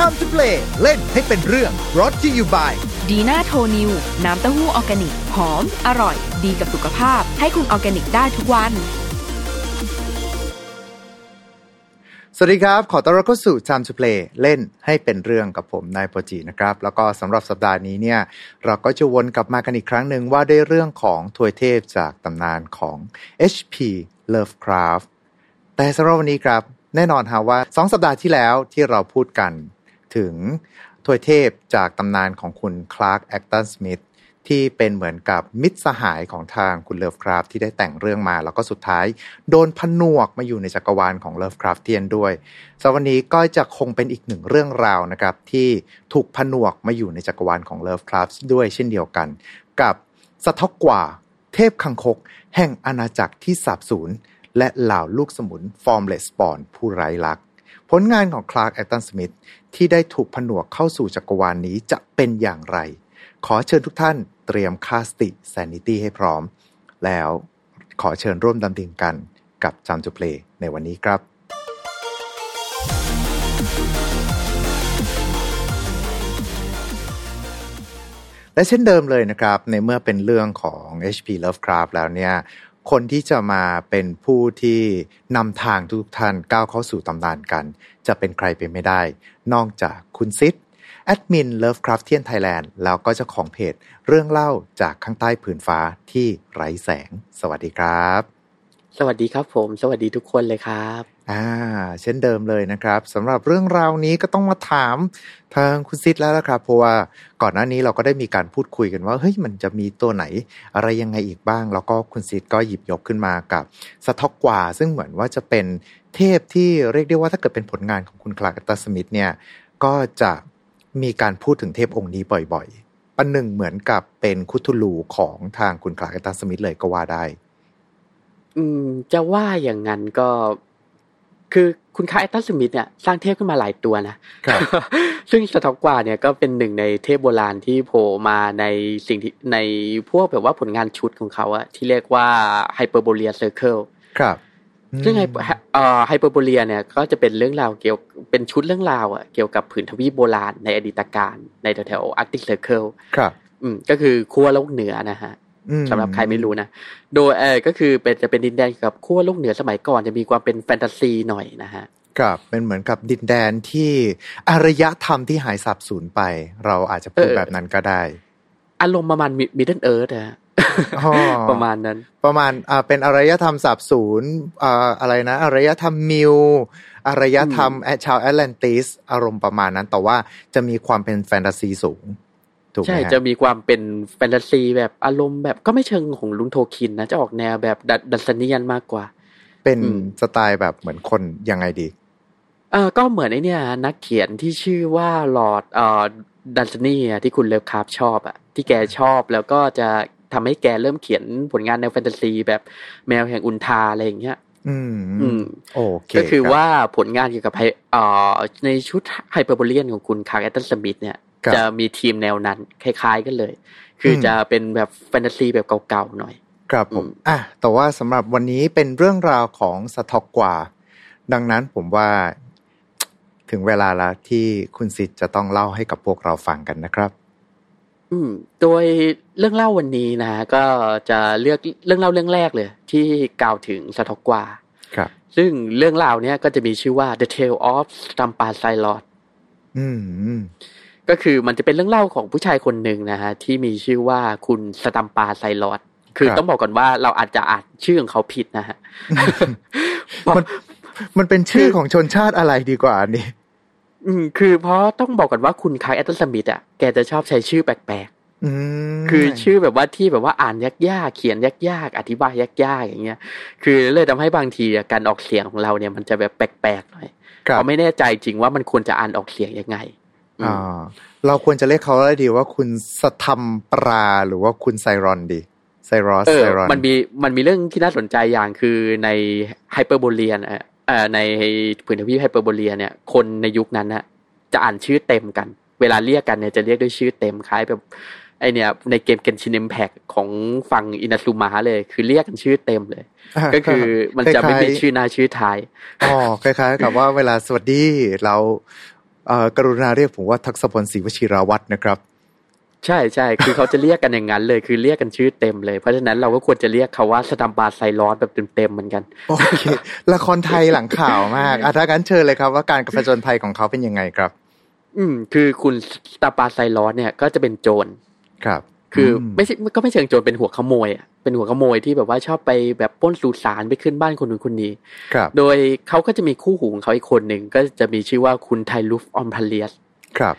Time to play เล่นให้เป็นเรื่อง brought to you by ดีน่าโทนิวน้ำเต้าหู้ออร์แกนิก หอม อร่อย ดีกับสุขภาพ ให้คุณออร์แกนิกได้ทุกวัน สวัสดีครับ ขอต้อนรับเข้าสู่ Time to Play เล่นให้เป็นเรื่องกับผมนายโปรจีนะครับ แล้วก็สำหรับสัปดาห์นี้เนี่ย เราก็จะวนกลับมากันอีกครั้งหนึ่งว่าด้วยเรื่องของทวยเทพจากตำนานของ H.P. Lovecraft แต่สำหรับวันนี้ครับ แน่นอนฮะว่า 2 สัปดาห์ที่แล้วที่เราพูดกัน ถึงทวยเทพจากตำนานของคุณ Clark Ashton Smith ที่เป็นเหมือนกับมิตรสหายของทางคุณ Lovecraft ที่ได้แต่งเรื่องมา แล้วก็สุดท้าย โดนผนวกมาอยู่ในจักรวาลของ Lovecraftian ด้วยสำหรับวันนี้ก็จะคงเป็นอีกหนึ่งเรื่องราวนะครับ ที่ถูกผนวกมาอยู่ในจักรวาลของ Lovecraft ด้วยเช่นเดียวกัน กับ Tsathoggua เทพคางคก แห่งอาณาจักรที่สาบสูญและเหล่าลูกสมุน Formless Spawn ผู้ไร้ลักษณ์ ผลงานของ Clark Ashton Smith ที่ได้ถูกผนวกเข้าสู่จักรวาลนนี้จะเป็นอย่างไร ขอเชิญทุกท่านเตรียมค่าสติ sanity ให้พร้อม แล้วขอเชิญร่วมดำดิ่งกันกับ Time to Play ในวันนี้ครับ และเช่นเดิมเลยนะครับ ในเมื่อเป็นเรื่องของ H.P. Lovecraft แล้วเนี่ย คนที่จะมาเป็นผู้ที่นำทางทุกท่านก้าวเข้าสู่ตำนานกัน จะเป็นใครไปไม่ได้ นอกจากคุณซิดแอดมิน Lovecraft เทียนไทยแลนด์แล้วก็เจ้าของเพจ เรื่องเล่าจากข้างใต้ผืนฟ้าที่ไร้แสง สวัสดีครับ สวัสดีครับผม สวัสดีทุกคนเลยครับ อ่า เช่นเดิมเลยนะครับสำหรับเรื่องราวนี้ก็ต้องมาถามทางคุณซิดแล้วละครับ เพราะว่าก่อนหน้านี้เราก็ได้มีการพูดคุยกันว่าเฮ้ยมันจะมีตัวไหน อะไรยังไงอีกบ้าง แล้วก็คุณซิดก็หยิบยกขึ้นมากับ Tsathoggua ซึ่งเหมือนว่าจะเป็นเทพที่เรียกได้ว่าถ้าเกิดเป็นผลงานของคุณ Clark Ashton Smith เนี่ยก็จะมีการพูดถึงเทพองค์นี้บ่อยๆประหนึ่งเหมือนกับเป็น Cthulhu ของทางคุณ Clark Ashton Smith เลยก็ว่าได้ อืม จะว่าอย่างนั้นก็ คือคุณ Clark Ashton Smith เนี่ยสร้างเทพขึ้นมาหลายตัวนะครับซึ่ง Tsathoggua เนี่ยก็เป็นหนึ่งในเทพโบราณที่โผล่มาในสิ่งที่ในพวกแบบว่าผลงานชุดของเขาอะที่เรียกว่า Hyperborea Cycle ครับอืมซึ่งไฮเอ่อ Hyperborea เนี่ยก็จะเป็นเรื่องราวเกี่ยวเป็นชุดเรื่องราวอะเกี่ยวกับผืนทวีปโบราณในอดีตกาลในแถวๆ Arctic Circle ครับ อืมก็คือขั้วโลกเหนือนะฮะอืม สำหรับใครไม่รู้นะ โดยเออก็คือเป็นจะเป็นดินแดนเกี่ยวกับขั้วโลกเหนือสมัยก่อนจะมีความเป็นแฟนตาซีหน่อยนะฮะครับเป็นเหมือนกับดินแดนที่อารยธรรมที่หายสาบสูญไป เราอาจจะพูดเออแบบนั้นก็ได้ อารมณ์ประมาณ Middle-earth ฮะอ๋อประมาณนั้น ประมาณอ่าเป็นอารยธรรมสาบสูญอ่าอะไรนะอารยธรรม Mu อารยธรรมแอชาวแอตแลนติสอารมณ์ประมาณนั้น แต่ว่าจะมีความเป็นแฟนตาซีสูง ถูกไหมใช่ฮะจะมีความเป็นแฟนตาซีแบบอารมณ์แบบก็ไม่เชิงของลุง Tolkien นะ จะออกแนวแบบ Dunsanian มากกว่า เป็นอืมสไตล์แบบเหมือนคนยังไงดีเออก็เหมือนไอเนี่ยนักเขียนที่ชื่อว่าลอร์ดเอ่อ Dunsany ที่คุณ Lovecraft ชอบอะที่แกชอบแล้วก็จะทำให้แกเริ่มเขียนผลงานแนวแฟนตาซีแบบแมวแห่งอุนทาอะไรอย่างเงี้ย อืม อืมโอเคก็คือรับว่าผลงานเกี่ยวกับไฮเอ่อในชุด Hyperborean ของคุณ Clark Ashton Smith เนี่ยครับ จะมีทีมแนวนั้น คล้ายๆกันเลย คืออมจะเป็นแบบแฟนตาซีแบบเก่าๆหน่อย ครับผมอืมอะแต่ว่าสำหรับวันนี้เป็นเรื่องราวของ Tsathoggua ดังนั้นผมว่าถึงเวลาแล้วที่คุณสิทธิ์จะต้องเล่าให้กับพวกเราฟังกันนะครับ อืม โดยเรื่องเล่าวันนี้นะก็จะเลือกเรื่องเล่าเรื่องแรกเลย ที่กล่าวถึงสตอกกวาครับ ซึ่งเรื่องราวเนี้ยก็จะมีชื่อว่า The Tale of Stampa s i l o t อืมอืม ก็คือมันจะเป็นเรื่องเล่าของผู้ชายคนหนึ่งนะฮะที่มีชื่อว่าคุณสตัมปาไซลอดคือครับต้องบอกก่อนว่าเราอาจจะอ่านชื่อของเขาผิดนะฮะมันมันเป็นชื่อของชนชาติอะไรดีกว่าอันนี่ อืม คือเพราะต้องบอกก่อนว่าคุณคายแอตตันสมิธอะแกจะชอบใช้ชื่อแปลกอืมๆคือชื่อแบบว่าที่แบบว่าอ่านยากๆ เขียนยากๆ อธิบายยากๆ อย่างเงี้ย คือเลยทำให้บางทีอะการออกเสียงของเราเนี่ยมันจะแบบแปลกๆหน่อยครับเขาไม่แน่ใจจริงว่ามันควรจะอ่านออกเสียงยังไง อืมอ่าเราควรจะเรียกเขาอะไรดีว่าคุณสทัมปราหรือว่าคุณไซรอนดีไซรอสเออไซรอนมันมีมันมีเรื่องที่น่าสนใจอย่างคือในไฮเปอร์โบเลียนอะเอ่อในผืนทวีปไฮเปอร์โบเลียเนี่ย คนในยุคนั้นน่ะ จะอ่านชื่อเต็มกัน เวลาเรียกกันเนี่ยจะเรียกด้วยชื่อเต็มคล้ายแบบไอเนี่ยในเกมเกนชิน i มแพ t ของฝั่งอินาซูมะเลย คือเรียกกันชื่อเต็มเลยาก็คือมันจะไม่มีคล้ายๆชื่อหน้าชื่อท้ายอ๋อคล้ายๆ กับว่าเวลาสวัสดีเราเอ่อ กรุณาเรียกผมว่าทักษพลศรีวชิราวัตรนะครับ ใช่ใช่คือเขาจะเรียกกันอย่างนั้นเลยคือเรียกกันชื่อเต็มเลยเพราะฉะนั้นเราก็ควรจะเรียกเขาว่าสตัมบาไซรอสแบบเต็มๆเหมือนกันโอเคละครไทยหลังข่าวมากอะถ้างั้นเชิญเลยครับว่าการกระผจญภัยของเขาเป็นยังไงครับ อืม คือคุณสตาปาไซรอสเนี่ยก็จะเป็นโจรครับ คืออไม่ใช่ก็ไม่เชิงโจรเป็นหัวขโมยอะเป็นหัวขโมยที่แบบว่าชอบไปแบบปล้นสุสานไปขึ้นบ้านคนนู้นคนนี้ครับโดยเขาก็จะมีคู่หูของเขาอีกคนหนึ่งก็จะมีชื่อว่าคุณไทลูฟออมพาเลียสครับ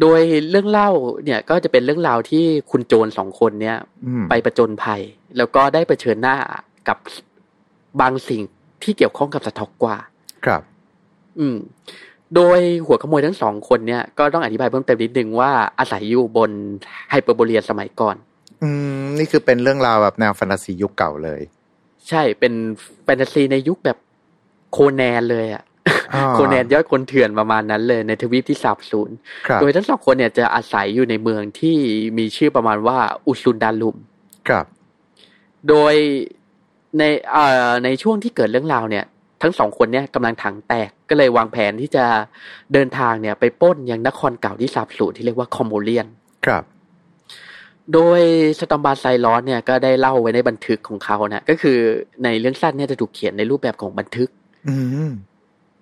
โดยเรื่องเล่าเนี่ยก็จะเป็นเรื่องราวที่คุณโจรสองคนเนี่ยอืมไปประจนภัย แล้วก็ได้เผชิญหน้ากับบางสิ่งที่เกี่ยวข้องกับสต็อกกว่า ครับ อืม โดยหัวขโมยทั้งสองคนเนี่ยก็ต้องอธิบายเพิ่มเติมนิดนึงว่าอาศัยอยู่บนไฮเปอร์โบเรียสมัยก่อน อืม นี่คือเป็นเรื่องราวแบบแนวแฟนตาซียุคเก่าเลย ใช่เป็นแฟนตาซีในยุคแบบโคแนนเลยอะอ่าโคแนนยอดคนเถื่อนประมาณนั้นเลยในทวีปที่สาบสูญครับโดยทั้งสองคนเนี่ยจะอาศัยอยู่ในเมืองที่มีชื่อประมาณว่าอุซุนดาลุม ครับ โดยในเอ่อในช่วงที่เกิดเรื่องราวเนี่ย ทั้งสองคนเนี่ยกำลังถังแตกก็เลยวางแผนที่จะเดินทางเนี่ย ไปปล้นยังนครเก่าที่สาบสูญที่เรียกว่าคอมโมเลียน ครับ โดยสตอมบาไซรอสเนี่ยก็ได้เล่าไว้ในบันทึกของเขานะก็คือในเรื่องสั้นเนี่ยจะถูกเขียนในรูปแบบของบันทึก อืม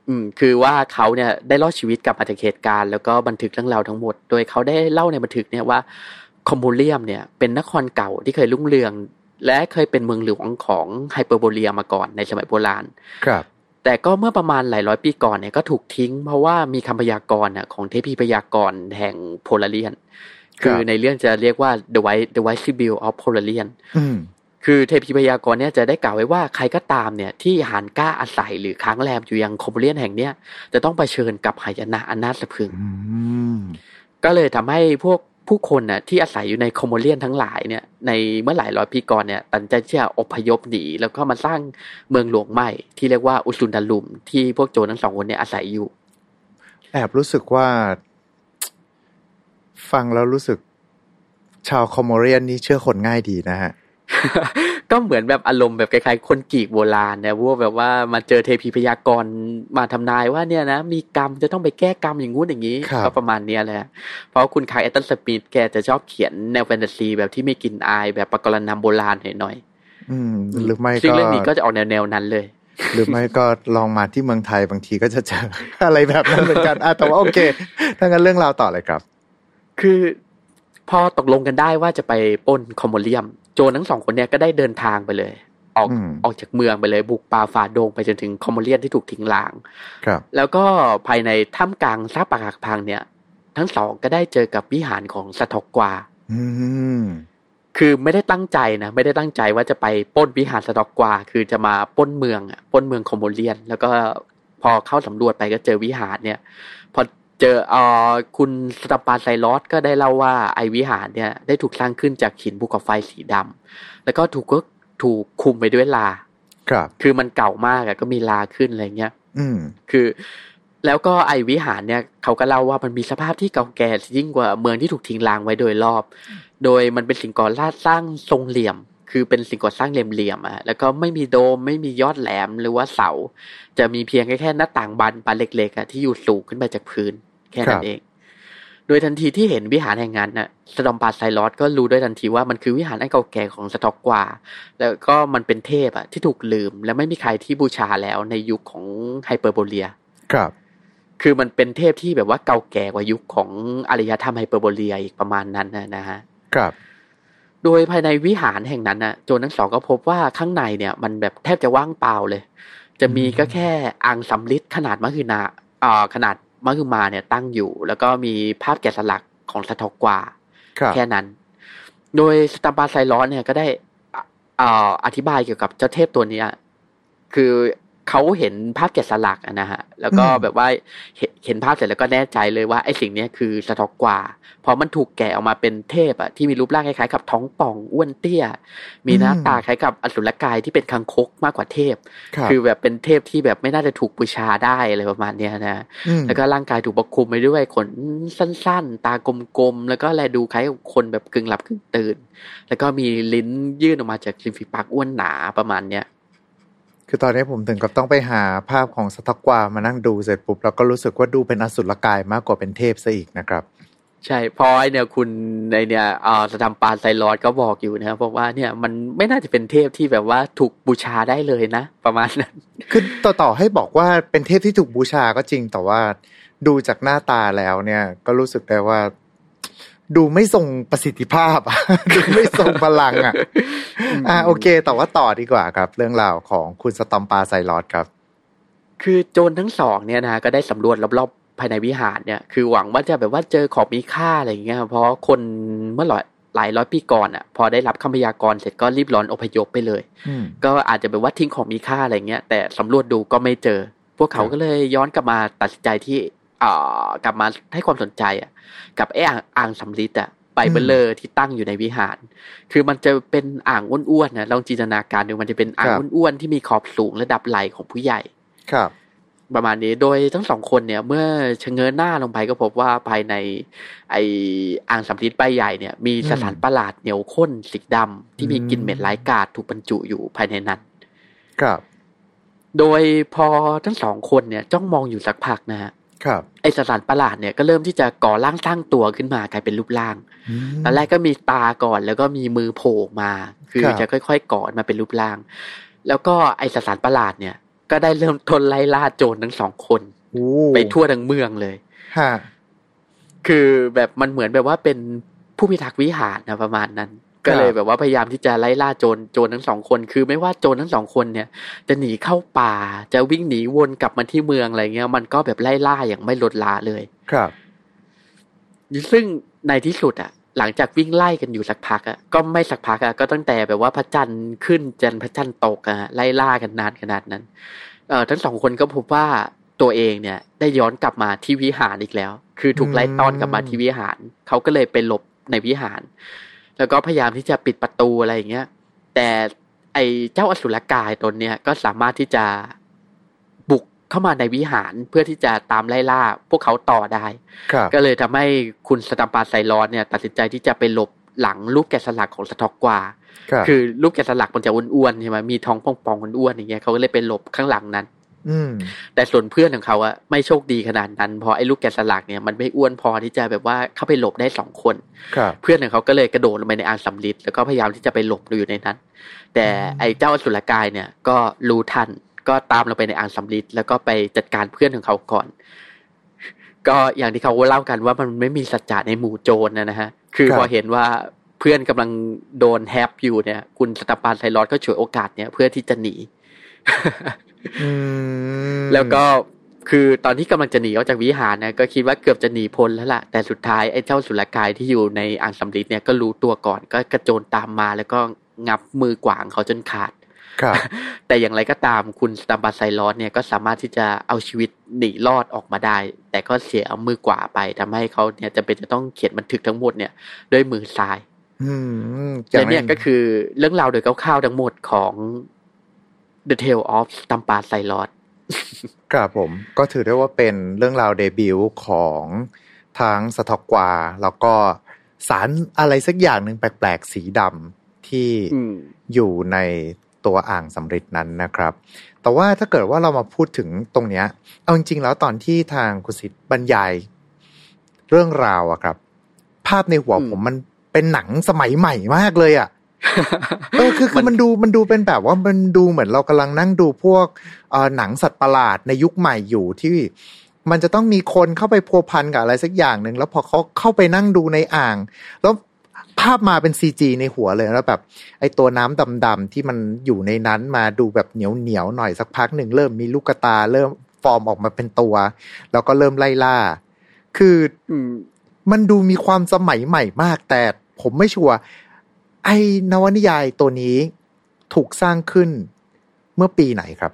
อืมคือว่าเขาเนี่ยได้รอดชีวิตกลับมาจากเหตุการณ์แล้วก็บันทึกเรื่องราวทั้งหมด โดยเขาได้เล่าในบันทึกเนี่ยว่าคอมโบเลียมเนี่ยเป็นนครเก่าที่เคยรุ่งเรือง และเคยเป็นเมืองหลวงของไฮเปอร์โบเลียมาก่อนในสมัยโบราณ ครับ แต่ก็เมื่อประมาณหลายร้อยปีก่อนเนี่ยก็ถูกทิ้ง เพราะว่ามีคำพยากรณ์น่ะของเทพีพยากรณ์แห่งโพลาเรียน คือในเรื่องจะเรียกว่า the white the white sibyl of Polarian อืมคือเทพีพยากรณ์เนี่ยจะได้กล่าวไว้ว่าใครก็ตามเนี่ยที่หานกล้าอาศัยหรือค้างแรมอยู่ยังคอมโบเลียนแห่งเนี้ยจะต้องเผชิญกับหายนะอันน่าสะพรึงอืมก็เลยทำให้พวก ผู้คนน่ะที่อาศัยอยู่ในคอมโบเลียนทั้งหลายเนี่ยในเมื่อหลายร้อยปีก่อนเนี่ยตัดสินใจที่จะอพยพหนีแล้วก็มาสร้างเมืองหลวงใหม่ ที่เรียกว่าอุซุนดาลุม ที่พวกโจรทั้งสองคนเนี่ยอาศัยอยู่ แอบรู้สึกว่า ฟังแล้วรู้สึกชาวคอมโมเรียนนี่เชื่อคนง่ายดีนะฮะ ก็เหมือนแบบอารมณ์แบบคล้ายๆคนกรีกโบราณเนี่ยพวกแบบว่ามาเจอเทพีพยากรณ์มาทำนายว่าเนี่ยนะมีกรรมจะต้องไปแก้กรรมอย่างงู้นอย่างนี้ครับก็ประมาณเนี้ยแหละเพราะคุณคลาร์กแอชตันสมิธแกจะชอบเขียนแนวแฟนตาซีแบบที่มีกลิ่นอายแบบปกรณัมโบราณหน่อยอืมๆหรือไม่ซึ่งก็เรื่องนี้ก็จะออกแนวๆนั้นเลยหรือไม่ก็ลองมาที่เมืองไทยบางทีก็จะเจออะไรแบบนั้นเหมือนกันอะแต่ว่าโอเคถ้างั้นเรื่องราวต่อเลยครับ คือพอตกลงกันได้ว่าจะไปปล้นคอมโมเลียม โจรทั้งสองคนเนี่ยก็ได้เดินทางไปเลย ออกอืมออกจากเมืองไปเลย บุกป่าฝ่าดงไปจนถึงคอมโมเลียนที่ถูกทิ้งร้าง ครับ แล้วก็ภายในถ้ำกลางซากปรักหักพังเนี่ย ทั้งสองก็ได้เจอกับวิหารของสะทอกกวาอืมคือไม่ได้ตั้งใจนะไม่ได้ตั้งใจว่าจะไปปล้นวิหารสะทอกกวา คือจะมาปล้นเมืองอะปล้นเมืองคอมโบเลียน แล้วก็พอเข้าสำรวจไปก็เจอวิหารเนี่ยพอ เจอเอ่อคุณสตาปาไซรอสก็ได้เล่าว่าไอวิหารเนี่ยได้ถูกสร้างขึ้นจากหินภูเขาไฟสีดำแล้วก็ถูกก็ถูกคุมไปด้วยลา ครับ คือมันเก่ามากอะก็มีลาขึ้นอะไรเงี้ย อืม คือ แล้วก็ไอวิหารเนี่ยเขาก็เล่าว่ามันมีสภาพที่เก่าแก่ยิ่งกว่าเมืองที่ถูกทิ้งร้างไว้โดยรอบ โดยมันเป็นสิ่งก่อสร้างทรงเหลี่ยมคือเป็นสิ่งก่อสร้างเหลี่ยมๆอะแล้วก็ไม่มีโดมไม่มียอดแหลมหรือว่าเสา จะมีเพียงแค่แค่หน้าต่างบานบานเล็กๆอะที่อยู่สูงขึ้นไปจากพื้น แค่นั้นเอง โดยทันทีที่เห็นวิหารแห่งนั้นน่ะสตอมปาไซรอสก็รู้ด้วยทันทีว่ามันคือวิหารอันเก่าแก่ของสตอกกวาแล้วก็มันเป็นเทพอะที่ถูกลืม และไม่มีใครที่บูชาแล้วในยุคของไฮเปอร์โบเลีย ครับ คือมันเป็นเทพที่แบบว่าเก่าแก่กว่ายุคของอารยธรรมไฮเปอร์โบเลียอีกประมาณนั้นนะนะฮะ ครับโดยภายในวิหารแห่งนั้นน่ะโจรทั้งสองก็พบว่าข้างในเนี่ย มันแบบแทบจะว่างเปล่าเลย จะมีก็แค่อ่างสำลิดขนาดมหึนาอ่าขนาด มหึมาเนี่ยตั้งอยู่ แล้วก็มีภาพแกะสลักของสะทอกกวาครับแค่นั้น โดยสตาร์บาไซรอนเนี่ยก็ได้อะอ่าอธิบายเกี่ยวกับเจ้าเทพตัวเนี้ยคือ เขาเห็นภาพแกะสลักอะนะฮะ แล้วก็อืมแบบว่าเห็นเห็นภาพเสร็จแล้วก็แน่ใจเลยว่าไอ้สิ่งเนี้ยคือสะทอกกว่าเพราะมันถูกแกะออกมาเป็นเทพอะที่มีรูปร่างคล้ายๆกับท้องป่องอ้วนเตี้ย มีหน้าตาคล้ายกับอสุรกายที่เป็นคังคกมากกว่าเทพครับคือแบบเป็นเทพที่แบบไม่น่าจะถูกบูชาได้อะไรประมาณเนี้ยนะมแล้วก็ร่างกายถูกปกคลุมไปด้วยขนสั้นๆ ตากลมๆแล้วก็แลดูคล้ายกับคนแบบกึ่งหลับกึ่งตื่น แล้วก็มีลิ้นยื่นออกมาจากริมฝีปากอ้วนหนาประมาณเนี้ย คือตอนนี้ผมถึงกับต้องไปหาภาพของสต็อกกวามานั่งดูเสร็จปุ๊บแล้วก็รู้สึกว่าดูเป็นอสุรกายมากกว่าเป็นเทพซะอีกนะครับ ใช่เพอไอเนี่ยคุณในเนี่ยเอ่อสตัมปานไซรอดก็บอกอยู่นะครับบอกว่าเนี่ยมันไม่น่าจะเป็นเทพที่แบบว่าถูกบูชาได้เลยนะ ประมาณนั้นคือต่อต่อให้บอกว่าเป็นเทพที่ถูกบูชาก็จริงแต่ว่าดูจากหน้าตาแล้วเนี่ยก็รู้สึกได้ว่า ดูไม่ทรงประสิทธิภาพอะดูไม่ทรงพลังอะ อ่าโอเค แต่ว่าต่อดีกว่าครับ เรื่องราวของคุณสตอมปาไซรอดครับ คือโจรทั้งสองเนี่ยนะก็ได้สำรวจรอบๆภายในวิหารเนี่ย คือหวังว่าจะแบบว่าเจอของมีค่าอะไรอย่างเงี้ย เพราะคนเมื่อหลายหลายร้อยปีก่อนอะ พอได้รับคำพยากรณ์เสร็จก็รีบร้อนอพยพไปเลยอืมก็อาจจะแบบว่าทิ้งของมีค่าอะไรเงี้ย แต่สำรวจดูก็ไม่เจอ พวกเขาครับก็เลยย้อนกลับมาตัดสินใจที่อ่า กลับมาให้ความสนใจอะ กับไอ้อ่างอ่างสำลิดอะใบเบลเลอร์ที่ตั้งอยู่ในวิหาร คือมันจะเป็นอ่างอ้วนๆนะลองจินตนาการดูมันจะเป็นอ่างครับอ้วนๆที่มีขอบสูงระดับไหล่ของผู้ใหญ่ ครับ ประมาณนี้ โดยทั้งสองคนเนี่ย เมื่อชะเง้อหน้าลงไปก็พบว่าภายใน ไออ่างสำลิดใบใหญ่เนี่ย มีสสารประหลาดเหนียวข้นสีดำที่มีกลิ่นเหม็นร้ายกาจถูกบรรจุอยู่ภายในนั้น ครับ โดยพอทั้งสองคนเนี่ย จ้องมองอยู่สักพักนะฮะ ครับไอสสารประหลาดเนี่ยก็เริ่มที่จะก่อร่างสร้างตัวขึ้นมากลายเป็นรูปร่างอืมตอนแรกก็มีตาก่อนแล้วก็มีมือโผล่ออกมา คือครับจะค่อยๆก่อนมาเป็นรูปร่าง แล้วก็ไอสสารประหลาดเนี่ย ก็ได้เริ่มทนไล่ล่าโจรทั้งสองคนโอ้ไปทั่วทั้งเมืองเลยฮะคือแบบมันเหมือนแบบว่าเป็นผู้พิทักษ์วิหารนะประมาณนั้น ก็เลยแบบว่าพยายามที่จะไล่ล่าโจรโจรทั้งสองคน คือไม่ว่าโจรทั้งสองคนเนี่ย จะหนีเข้าป่า จะวิ่งหนีวนกลับมาที่เมืองอะไรเงี้ย มันก็แบบไล่ล่าอย่างไม่ลดละเลย ครับ ซึ่งในที่สุดอะหลังจากวิ่งไล่กันอยู่สักพักอะก็ไม่สักพักอะก็ตั้งแต่แบบว่าพระจันทร์ขึ้นจันทร์พระจันทร์ตกอะไล่ล่ากันนานขนาดนั้น เอ่อทั้งสองคนก็พบว่าตัวเองเนี่ย ได้ย้อนกลับมาที่วิหารอีกแล้ว คือถูกไล่ต้อนกลับมาที่วิหารเขาก็เลยไปหลบในวิหาร แล้วก็พยายามที่จะปิดประตูอะไรอย่างเงี้ย แต่ไอ้เจ้าอสุรกายตนเนี่ยก็สามารถที่จะบุกเข้ามาในวิหารเพื่อที่จะตามไล่ล่าพวกเขาต่อได้ครับก็เลยทำให้คุณสตัมปาไซรอนเนี่ย ตัดสินใจที่จะไปหลบหลังรูปแกะสลักของสตอกกวาครับคือรูปแกะสลักมันจะอ้วนๆใช่ไหมมีท้องป่องๆอ้วนๆอย่างเงี้ยเขาก็เลยไปหลบข้างหลังนั้นอืม แต่ส่วนเพื่อนของเขาอะไม่โชคดีขนาดนั้นเพราะไอ้ลูกแกะสลักเนี่ยมันไม่อ้วนพอที่จะแบบว่าเข้าไปหลบได้สองคนครับเพื่อนของเขาก็เลยกระโดดลงไปในอ่างสำลิดแล้วก็พยายามที่จะไปหลบอยู่ในนั้น แต่ไอ้เจ้าอสุรกายเนี่ยก็รู้ทันก็ตามลงไปในอ่างสำลิดแล้วก็ไปจัดการเพื่อนของเขาก่อน ก็อย่างที่เขาเล่ากันว่ามันไม่มีสัจจะในหมู่โจรนะนะฮะคือครับพอเห็นว่าเพื่อนกำลังโดนแฮปอยู่เนี่ย คุณสตาปานไซรอดก็ฉวยโอกาสเนี่ยเพื่อที่จะหนีอืม แล้วก็คือตอนที่กำลังจะหนีออกจากวิหารนะก็คิดว่าเกือบจะหนีพ้นแล้วล่ะ แต่สุดท้ายไอ้เจ้าสุรกายที่อยู่ในอ่างสำลิดเนี่ยก็รู้ตัวก่อนก็กระโจนตามมาแล้วก็งับมือกวางเขาจนขาดครับ แต่อย่างไรก็ตามคุณสตัมบัสไซรอสเนี่ยก็สามารถที่จะเอาชีวิตหนีรอดออกมาได้ แต่ก็เสียมือกว่าไปทำให้เขาเนี่ยจะเป็นจะต้องเขียนบันทึกทั้งหมดเนี่ยด้วยมือซ้ายอืมและเนี่ยก็คือเรื่องราวโดยคร่าวๆทั้งหมดของ The Tale of s t a m p a s i l o t ครับผมก็ถือได้ว่าเป็นเรื่องราวเดบิวต์ของทั้งสตอกกวา แล้วก็สารอะไรสักอย่างหนึ่งแปลกๆ สีดำที่อืมอยู่ในตัวอ่างสำริดนั้นนะครับ แต่ว่าถ้าเกิดว่าเรามาพูดถึงตรงเนี้ย เอาจริงๆแล้วตอนที่ทางคุณสิทธิ์บรรยาย เรื่องราวอะครับ ภาพในหัวอืมผมมันเป็นหนังสมัยใหม่มากเลยอะ เออคือคือมันดูมันดูเป็นแบบว่ามันดูเหมือนเรากำลังนั่งดูพวกเอ่อหนังสัตว์ประหลาดในยุคใหม่อยู่ที่มันจะต้องมีคนเข้าไปพัวพันกับอะไรสักอย่างหนึ่งแล้วพอเขาเข้าไปนั่งดูในอ่าง แล้วภาพมาเป็นซีจีในหัวเลยแล้วแบบ ไอตัวน้ำดำๆที่มันอยู่ในนั้นมาดูแบบเหนียวเหนียวๆหน่อยสักพักหนึ่งเริ่มมีลูกกระตา เริ่มฟอร์มออกมาเป็นตัว แล้วก็เริ่มไล่ล่า คืออืมมันดูมีความสมัยใหม่มากแต่ผมไม่ชัวร์ ไอ้นวนิยายตัวนี้ถูกสร้างขึ้นเมื่อปีไหนครับ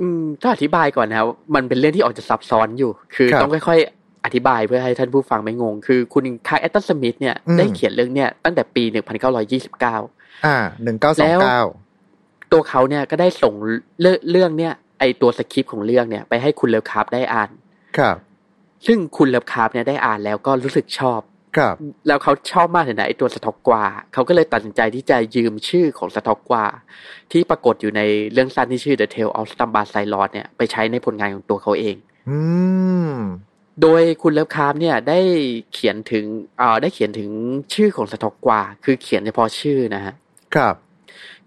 อืมถ้าอธิบายก่อนนะครับมันเป็นเรื่องที่ออกจะซับซ้อนอยู่ คือครับต้องค่อยๆ อธิบายเพื่อให้ท่านผู้ฟังไม่งง คือคุณคายแอตตันสมิธเนี่ยอืมได้เขียนเรื่องเนี่ยตั้งแต่ปี1929อ่าหนึ่งเก้าสองเก้าตัวเขาเนี่ยก็ได้ส่งเรื่องเรื่องเนี่ย ไอตัวสคริปต์ของเรื่องเนี่ย ไปให้คุณเลิฟคราฟต์ได้อ่าน ครับ ซึ่งคุณเลิฟคราร์บเนี่ยได้อ่านแล้วก็รู้สึกชอบ ครับแล้วเขาชอบมากเลยนะไอตัวสต็อกกวาเขาก็เลยตัดสินใจที่จะยืมชื่อของสต็อกกวาที่ปรากฏอยู่ในเรื่องสั้นที่ชื่อ The Tale of Stamba s i l o t เนี่ยไปใช้ในผลงานของตัวเขาเอง อืมโดยคุณเลิฟคราฟต์เนี่ยได้เขียนถึงเอ่อได้เขียนถึงชื่อของสต็อกกวาคือเขียนเฉพาะชื่อนะฮะครับ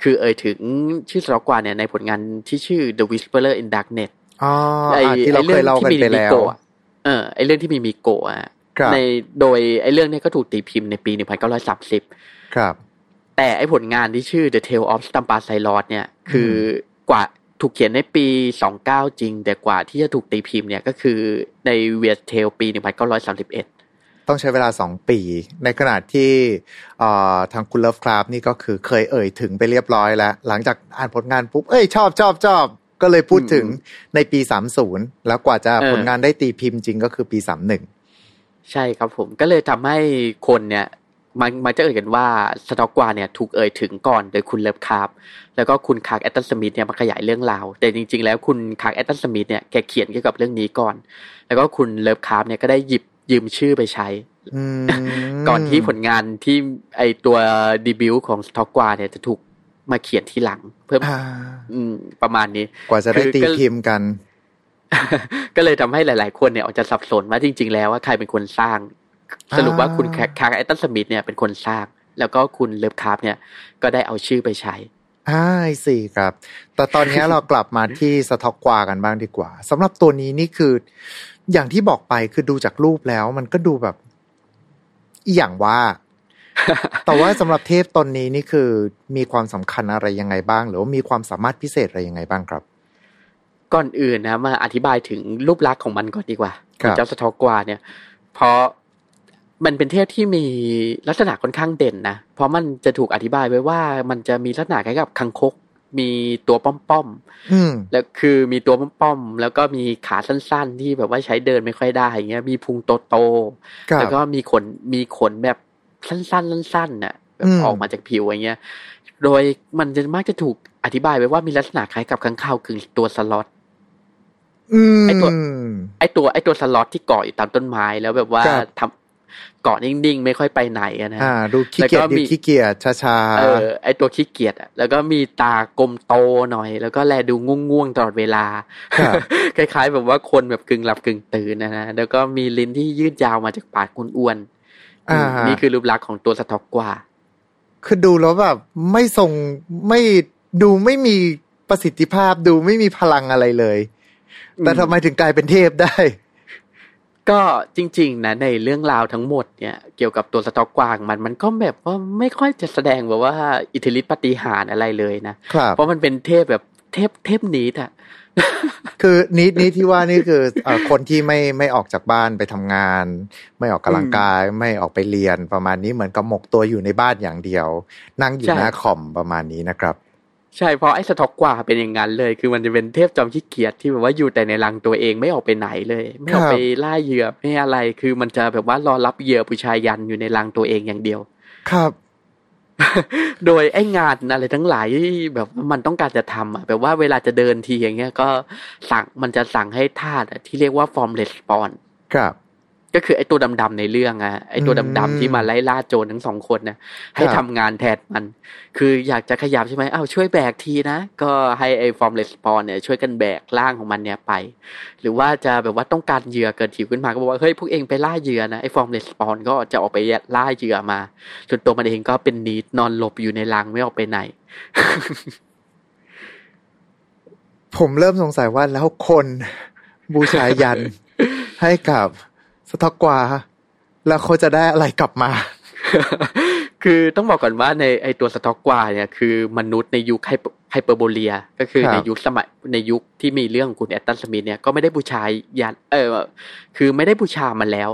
คือเอ่ยถึงชื่อสต็อกกวาเนี่ยในผลงานที่ชื่อ The Whisperer in Darkness อ๋อไออะที่เราเคยเล่ากันที่มีไปมิแล้วโกะเออไอเรื่องที่มีมิโกะอะครับ ในโดยไอเรื่องเนี้ก็ถูกตีพิมพ์ในปี 1930 ครับ แต่ไอผลงานที่ชื่อ The Tale of Stampa s i l o t เนี่ยคือกว่าถูกเขียนในปี 29 จริง แต่กว่าที่จะถูกตีพิมพ์เนี่ยก็คือใน Weird Tales ปี 1931 ต้องใช้เวลาสองปี ในขณะที่เอ่อทางคุณเลิฟคราฟต์นี่ก็คือเคยเอ่ยถึงไปเรียบร้อยแล้ว หลังจากอ่านผลงานปุ๊บ เอ้ยชอบชอบชอบก็เลยพูดถึงในปี 30 แล้วกว่าจะเออผลงานได้ตีพิมพ์จริงก็คือปี 31 ใช่ครับผมก็เลยทำให้คนเนี่ยมันมันจะเอ่ยกันว่าสต็อกกวาเนี่ยถูกเอ่ยถึงก่อนโดยคุณเลิฟคราฟต์แล้วก็คุณคลาร์กแอชตันสมิธเนี่ยมาขยายเรื่องราว แต่จริง ๆ แล้วคุณคลาร์กแอชตันสมิธเนี่ยแกเขียนเกี่ยวกับเรื่องนี้ก่อน แล้วก็คุณเลิฟคราฟต์เนี่ยก็ได้หยิบยืมชื่อไปใช้อืมก่อนที่ผลงานที่ไอตัวดีบิวต์ของสต็อกกวาเนี่ยจะถูกมาเขียนทีหลัง เพิ่มอ่าอืมประมาณนี้ กว่าจะได้คือตีก็พิมพ์กัน ก็เลยทำให้หลาย ๆ คนเนี่ยออกจะสับสนว่าจริง ๆ แล้วว่าใครเป็นคนสร้าง สรุปว่าคุณคลาร์กแอชตันสมิธเนี่ยเป็นคนสร้าง แล้วก็คุณเลิฟคราฟต์เนี่ยก็ได้เอาชื่อไปใช้อ่าสี่ครับ แต่ตอนนี้เรากลับมาที่สต็อกกวากันบ้างดีกว่าสำหรับตัวนี้นี่คือ อย่างที่บอกไปคือดูจากรูปแล้ว มันก็ดูแบบอหย่างว่า แต่ว่าสำหรับเทพตนนี้นี่คือมีความสำคัญอะไรยังไงบ้าง หรือว่ามีความสามารถพิเศษอะไรยังไงบ้างครับ ก่อนอื่นนะมาอธิบายถึงรูปลักษณ์ของมันก่อนดีกว่าครับของเจ้าสตอกกวาเนี่ย เพราะมันเป็นเทพที่มีลักษณะค่อนข้างเด่นนะ เพราะมันจะถูกอธิบายไว้ว่ามันจะมีลักษณะคล้ายกับคังคก มีตัวป้อมๆอืมแล้วคือมีตัวป้อมๆแล้วก็มีขาสั้นๆ ที่แบบว่าใช้เดินไม่ค่อยได้อย่างเงี้ย มีพุงโตครับๆแล้วก็มีขนมีขนแบบสั้นๆสั้นๆน่ะแบบอืมออกมาจากผิวอย่างเงี้ย โดยมันจะมักจะถูกอธิบายไว้ว่ามีลักษณะคล้ายกับข้างคาวกึ่งตัวสล็อตอืม ไอ้ตัวไอตัวไอตัวสล็อตที่เกาะอยู่ตามต้นไม้แล้วแบบว่าครับทำเกาะนิ่งๆ ไม่ค่อยไปไหนอะนะอ่าดูขี้เกียจแล้วก็ดูมีขี้เกียจช้าเออไอตัวขี้เกียจอะแล้วก็มีตากลมโตหน่อย แล้วก็แลดูง่วงๆตลอดเวลาครับคล้ายๆ แบบว่าคนแบบกึ่งหลับกึ่งตื่นนะนะแล้วก็มีลิ้นที่ยืดยาวมาจากปากอ้วนๆอ่าอืมนี่คือรูปลักษณ์ของตัวสต็อกกว่าๆคือดูแล้วแบบไม่ทรงไม่ดูไม่มีประสิทธิภาพดูไม่มีพลังอะไรเลย แต่อืมทำไมถึงกลายเป็นเทพได้ ก็จริง ๆ นะ ในเรื่องราวทั้งหมดเนี่ย เกี่ยวกับตัวสต็อกกวางมันมันก็แบบว่าไม่ค่อยจะแสดงแบบว่าอิทธิฤทธิปาฏิหารย์อะไรเลยนะครับเพราะมันเป็นเทพแบบเทพเทพนิดอะคือนิดนี้ที่ว่านี่คือเอ่อคนที่ไม่ไม่ออกจากบ้านไปทำงาน ไม่ออกกำลังกายไม่ออกไปเรียนประมาณนี้เหมือนกับหมกตัวอยู่ในบ้านอย่างเดียว นั่งอยู่ใช่หน้าคอมประมาณนี้นะครับ ใช่เพราะไอ้สต็อกกว่าเป็นอย่างนั้นเลย คือมันจะเป็นเทพจอมขี้เกียจที่แบบว่าอยู่แต่ในรังตัวเองไม่ออกไปไหนเลย ไม่ออกไปล่าเหยื่อไม่อะไร คือมันจะแบบว่ารอรับเหยื่อผู้ชายยันอยู่ในรังตัวเองอย่างเดียว ครับ โดยไอ้งานอะไรทั้งหลายที่แบบว่ามันต้องการจะทำอะแบบว่าเวลาจะเดินทีอย่างเงี้ยก็สั่งมันจะสั่งให้ทาสอะที่เรียกว่า formless spawn ครับ ก็คือไอ้ตัวดำๆในเรื่องอะไอ้ตัวอืมดำๆที่มาไล่ล่าโจรทั้งสองคนนะให้ครัทำบงานแทนมัน คืออยากจะขยับใช่ไหมอ้าวช่วยแบกทีนะ ก็ให้ไอ้ formless spawn เนี่ยช่วยกันแบกร่างของมันเนี่ยไป หรือว่าจะแบบว่าต้องการเหยื่อเกิดหิวขึ้นมาก็บอกว่าเฮ้ยพวกเองไปล่าเหยื่อนะไอ้ formless spawn ก็จะออกไปล่าเหยื่อมาส่วนตัวมันเองก็เป็นนีดนอนหลบอยู่ในรังไม่ออกไปไหนผมเริ่มสงสัยว่าแล้วคนบูชายันให้กับ สต็อกกวาแล้วเขาจะได้อะไรกลับมา คือต้องบอกก่อนว่าในไอตัวสต็อกกวาเนี่ยคือมนุษย์ในยุคไฮเปไฮเปอร์โบเลีย ก็คือครับในยุคสมัยในยุคที่มีเรื่องของคุณแอชตันสมิธเนี่ยก็ไม่ได้บูชายัญเออ คือไม่ได้บูชามันแล้ว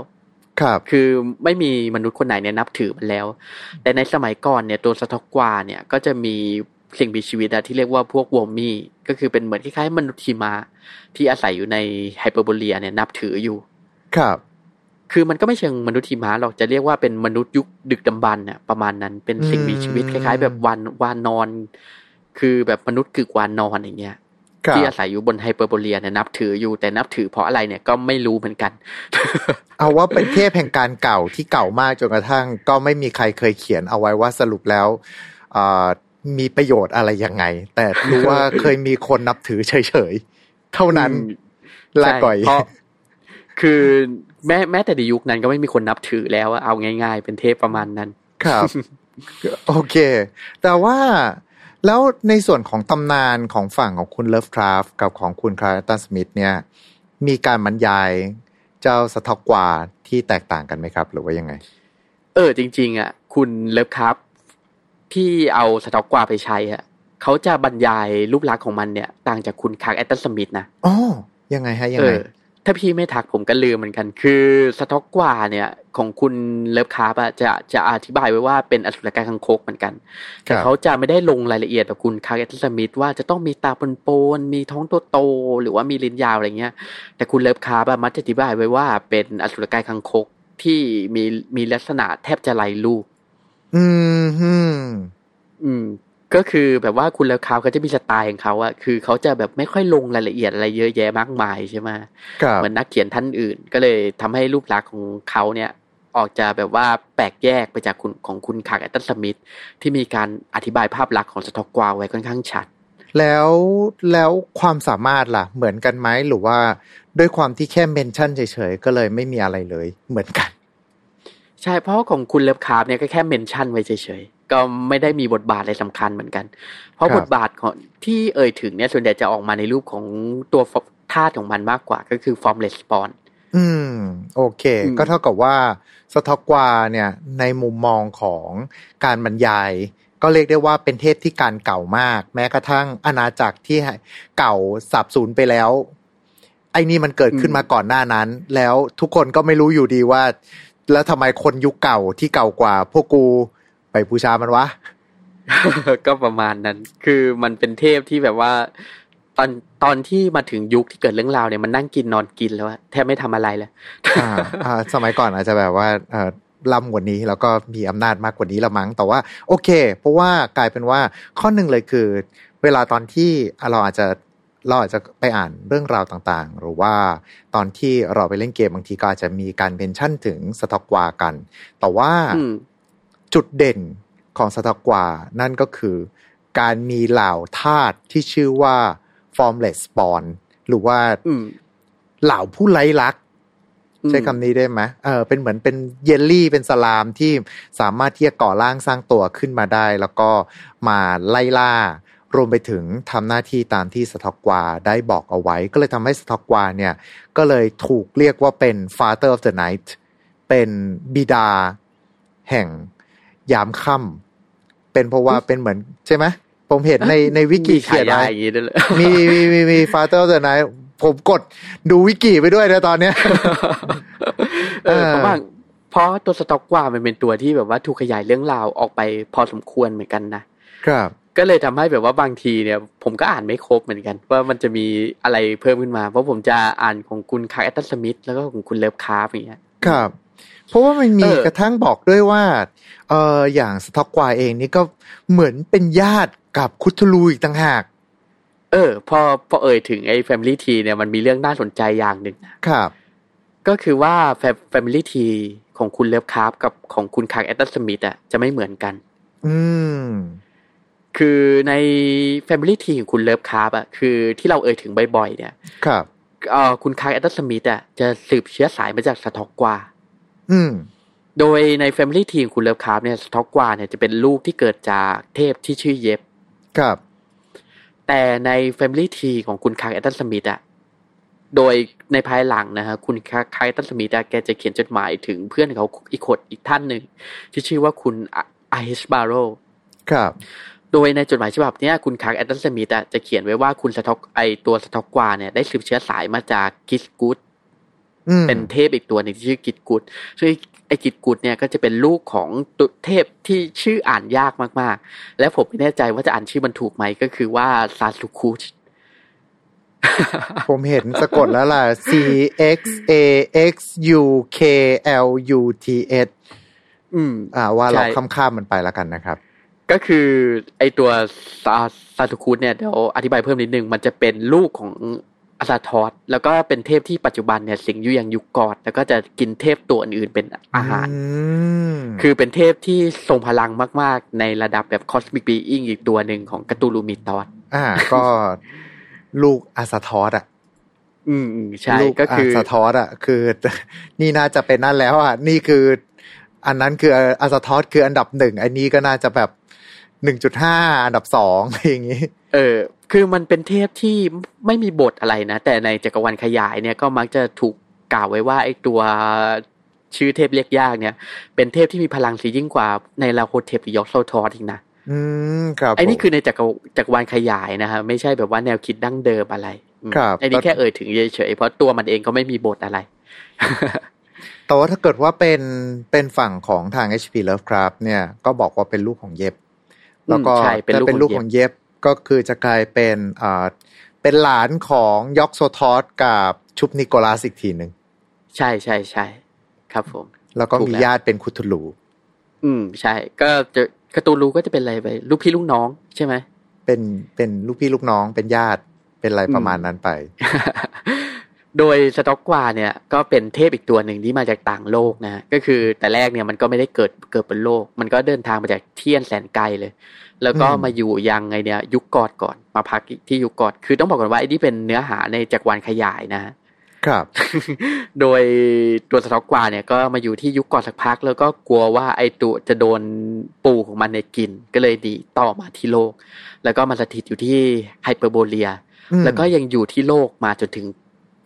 ครับคือไม่มีมนุษย์คนไหนเนี่ยนับถือมันแล้ว แต่ในสมัยก่อนเนี่ยตัวสต็อกกวาเนี่ยก็จะมีสิ่งมีชีวิตอะที่เรียกว่าพวกวอมมี่ก็คือเป็นเหมือนคล้ายๆมนุษย์หิมะที่อาศัยอยู่ในไฮเปอร์โบเลียเนี่ยนับถืออยู่ ครับ คือมันก็ไม่เชิงมนุษย์หิมะหรอกจะเรียกว่าเป็นมนุษย์ยุคดึกดำบรรพ์น่ะประมาณนั้นเป็นสิ่งมีชีวิตอืมคล้าย ๆ แบบวานวานนอน คือแบบมนุษย์กึกวานนอนอย่างเงี้ยครับที่อาศัยอยู่บนไฮเปอร์โบเลียเนี่ยนับถืออยู่แต่นับถือเพราะอะไรเนี่ยก็ไม่รู้เหมือนกัน เอาว่าเป็นเทพแห่งการเก่าที่เก่ามากจนกระทั่ง ก็ไม่มีใครเคยเขียนเอาไว้ว่าสรุปแล้วเอ่อมีประโยชน์อะไรยังไง แต่รู้ว่าเคยมีคนนับถือเฉยๆ เท่านั้นอืมลาก่อยใช่เพราะคือ แม้แม้แต่ในยุคนั้นก็ไม่มีคนนับถือแล้วอะเอาง่าย ๆ เป็นเทพประมาณนั้น ครับ โอเค แต่ว่าแล้วในส่วนของตำนานของฝั่งของคุณเลิฟคราฟต์กับของคุณคลาร์กแอชตันสมิธเนี่ย มีการบรรยายเจ้าสตอกกวาที่แตกต่างกันไหมครับ หรือว่ายังไง เออ จริง ๆ อะ คุณเลิฟคราฟต์ที่เอาสต็อกกวาไปใช้อะเขาจะบรรยายรูปลักษณ์ของมันเนี่ย ต่างจากคุณคลาร์กแอชตันสมิธนะอ๋อยังไงฮะยังเอไงอ ถ้าพี่ไม่ทักผมก็ลืมเหมือนกัน คือสต็อกกวาเนี่ยของคุณเลิฟคราฟต์อะจะจะอธิบายไว้ว่าเป็นอสุรกายคางคกเหมือนกันครับแต่เขาจะไม่ได้ลงรายละเอียดแบบคุณคลาร์กแอชตันสมิธว่าจะต้องมีตาปรือๆมีท้องโตๆหรือว่ามีลิ้นยาวอะไรเงี้ย แต่คุณเลิฟคราฟต์อะมักจะอธิบายไว้ว่าเป็นอสุรกายคางคกที่มีมีลักษณะแทบจะไร้รูป อืมฮึมอืม ก็คือแบบว่าคุณเลิฟคราฟต์เขาจะมีสไตล์ของเขาอะคือเขาจะแบบไม่ค่อยลงรายละเอียดอะไรเยอะแยะมากมายใช่ไหมครับเหมือนนักเขียนท่านอื่น ก็เลยทำให้รูปลักษณ์ของเขาเนี่ย ออกจะแบบว่าแปลกแยกไปจากคุณของคุณคลาร์กแอชตันสมิธที่มีการอธิบายภาพลักษณ์ของสต็อกกวาไว้ค่อนข้างชัด แล้วแล้วความสามารถล่ะ เหมือนกันไหมหรือว่าด้วยความที่แค่ men tion เฉยๆก็เลยไม่มีอะไรเลยเหมือนกัน ใช่เพราะของคุณเลิฟคราฟต์เนี่ยก็แค่ mention ไว้เฉยๆ ก็ไม่ได้มีบทบาทอะไรสำคัญเหมือนกัน เพราะครับบทบาทของที่เอ่ยถึงเนี่ยส่วนใหญ่จะออกมาในรูปของตัวธาตุของมันมากกว่าก็คือ formless spawn อืม โอเคอืมก็เท่ากับว่าสต็อกกวาเนี่ย ในมุมมองของการบรรยาย ก็เรียกได้ว่าเป็นเทพที่การเก่ามาก แม้กระทั่งอาณาจักรที่เก่าสับสูญไปแล้ว ไอ้นี่มันเกิดขึ้นมาก่อนหน้านั้น แล้วทุกคนก็ไม่รู้อยู่ดีว่า แล้วทำไมคนยุคเก่าที่เก่ากว่า พวกกู ไปบูชามันวะ ก็ประมาณนั้น คือมันเป็นเทพที่แบบว่า ตอนตอนที่มาถึงยุคที่เกิดเรื่องราวเนี่ยมันนั่งกินนอนกินแล้วอะแทบไม่ทำอะไรเลยอ่าอ่าสมัยก่อนอาจจะแบบว่าเออล่ำกว่านี้แล้วก็มีอำนาจมากกว่านี้ละมั้งแต่ว่า โอเค เพราะว่ากลายเป็นว่าข้อหนึ่งเลยคือ เวลาตอนที่อะเราอาจจะเราอาจจะไปอ่านเรื่องราวต่างๆ หรือว่าตอนที่เราไปเล่นเกมบางทีก็อาจจะมีการเมนชั่นถึงสต็อกวากัน แต่ว่าอืม จุดเด่นของสต็อกวา นั่นก็คือ การมีเหล่าธาตุที่ชื่อว่า formless spawn หรือว่าอืมเหล่าผู้ไร้ลักษณ์อืมใช้คำนี้ได้ไหมเออเป็นเหมือนเป็นเยลลี่เป็นสลามที่สามารถที่จะก่อร่างสร้างตัวขึ้นมาได้ แล้วก็มาไล่ล่ารวมไปถึงทำหน้าที่ตามที่สต็อกวาได้บอกเอาไว้ ก็เลยทำให้สต็อกวาเนี่ย ก็เลยถูกเรียกว่าเป็น father of the night เป็นบิดาแห่ง ยามค่ำเป็นเพราะว่าเป็นเหมือนใช่ไหมผมเห็นในในวิกิมีเขียนฉายาไว้อย่างนี้ด้วยเลยมีมีมีมี father of the night ผมกดดูวิกิไปด้วยนะตอนเนี้ยเออเออเพราะว่าเพราะตัวสต็อกกว่ามันเป็นตัวที่แบบว่าถูกขยายเรื่องราวออกไปพอสมควรเหมือนกันนะครับ ก็เลยทำให้แบบว่าบางทีเนี่ย ผมก็อ่านไม่ครบเหมือนกัน ว่ามันจะมีอะไรเพิ่มขึ้นมา เพราะผมจะอ่านของคุณคลาร์กแอชตันสมิธแล้วก็ของคุณเลิฟคราฟต์อย่างเงี้ยครับเพราะว่ามันมีเออกระทั่งบอกด้วยว่าเอออย่างสต็อกกวาเองนี่ก็เหมือนเป็นญาติกับคธูลูอีกต่างหาก เออ พอพอเอ่ยถึงไอ้ Family Tree เนี่ยมันมีเรื่องน่าสนใจอย่างหนึ่งนะครับ ก็คือว่า Fa- Family Tree ของคุณเลิฟคราฟต์กับของคุณคลาร์กแอชตันสมิธอะจะไม่เหมือนกัน อืม คือใน Family Tree ของคุณเลิฟคราฟต์อะคือที่เราเอ่ยถึงบ่อยๆเนี่ย ครับเอ่อคุณคลาร์กแอชตันสมิธอะจะสืบเชื้อสายมาจากสต็อกกวา อืมโดยใน Family Tree ของคุณเลิฟคราฟต์เนี่ยสต็อกกวาเนี่ยจะเป็นลูกที่เกิดจากเทพที่ชื่อเย็บ ครับ แต่ใน Family Tree ของคุณคลาร์กแอชตันสมิธอะโดยในภายหลังนะฮะคุณคลาร์กแอชตันสมิธอะแกจะเขียนจดหมายถึงเพื่อนเขาอีกคนอีกท่านหนึ่งที่ชื่อว่าคุณ R. H. Barlow ครับ โดยในจดหมายฉบับเนี้ยคุณ Clark Ashton Smith อะจะเขียนไว้ว่าคุณ Tsathog- ไอตัว Tsathoggua เนี่ยได้สืบเชื้อสายมาจาก Ghisguth อืม เป็นเทพอีกตัวหนึ่งที่ชื่อ Ghisguth ซึ่งไอ้ Ghisguth เนี่ยก็จะเป็นลูกของตุเทพที่ชื่ออ่านยากมากๆ และผมไม่แน่ใจว่าจะอ่านชื่อมันถูกไหมก็คือว่า Cxaxukluthผมเห็นสะกดแล้วล่ะ C X A X U K L U T H อืม อ่า ว่าเราใช่ข้ามๆมันไปแล้วกันนะครับ ก็คือไอตัวซาซาตุคุเนี่ยเดี๋ยวอธิบายเพิ่มนิดนึง มันจะเป็นลูกของ Azathoth แล้วก็เป็นเทพที่ปัจจุบันเนี่ยสิงอยู่อย่าง Yuggoth แล้วก็จะกินเทพตัวอื่นเป็นอาหารคือเป็นเทพที่ทรงพลังมาก ๆ ในระดับแบบ cosmic being อีกตัวหนึ่งของ Cthulhu Mythos อ่า ก็ลูกอาซาทอสอะ อืมใช่ก็คืออาซาทอสอะ คือ นี่น่าจะเป็นนั่นแล้วอะ นี่คือ อันนั้นคืออาซาทอสคืออันดับหนึ่งอันนี้ก็น่าจะแบบหนึ่งจุดห้าอันดับสองอย่างนี้ เออ คือมันเป็นเทพที่ไม่มีบทอะไรนะ แต่ในจักรวาลขยายเนี่ยก็มักจะถูกกล่าวไว้ว่าไอ้ตัวชื่อเทพเรียกยากเนี่ย เป็นเทพที่มีพลังสียิ่งกว่าในลาโคเทพหรือยอกโซทอสอีกนะอืมครับไอ้นี่คือในจักรจักรวาลขยายนะฮะไม่ใช่แบบว่าแนวคิดดั้งเดิมอะไรครับไอ้นี่แค่เอ่ยถึงเฉยๆเพราะตัวมันเองก็ไม่มีบทอะไรแต่ว่าถ้าเกิดว่าเป็นเป็นฝั่งของทาง HP Lovecraft เนี่ยก็บอกว่าเป็นลูกของเย็บ แล้วก็ถ้าเป็นลูกของเย็บ ก็คือจะกลายเป็นอ่าเป็นหลานของยอกโซทอสกับชุบนิโคลัสอีกทีหนึ่งใช่ใช่ใช่ครับผม แล้วก็มีญาติเป็นคุตูลูอืมใช่ ก็จะคาตูลูก็จะเป็นอะไรไปลูกพี่ลูกน้องใช่ไหมเป็นเป็นลูกพี่ลูกน้องเป็นญาติเป็นอะไรประมาณนั้นไป โดยสต็อกกวาเนี่ยก็เป็นเทพอีกตัวหนึ่งที่มาจากต่างโลกนะก็คือแต่แรกเนี่ยมันก็ไม่ได้เกิดเกิดบนโลก มันก็เดินทางมาจากเทียนแสนไกลเลย แล้วก็มาอยู่ยังไงเนี่ยยุคกอดก่อนมาพักที่ยุคกอดคือต้องบอกก่อนว่าไอ้นี่เป็นเนื้อหาในจักรวาลขยายนะครับ โดยตัว Tsathoggua เนี่ยก็มาอยู่ที่ Yuggoth สักพัก แล้วก็กลัวว่าไอ้ตัวจะโดนปู่ของมันเนี่ยกิน ก็เลยหนีต่อมาที่โลก แล้วก็มาสถิตอยู่ที่ Hyperborea แล้วก็ยังอยู่ที่โลกมาจนถึง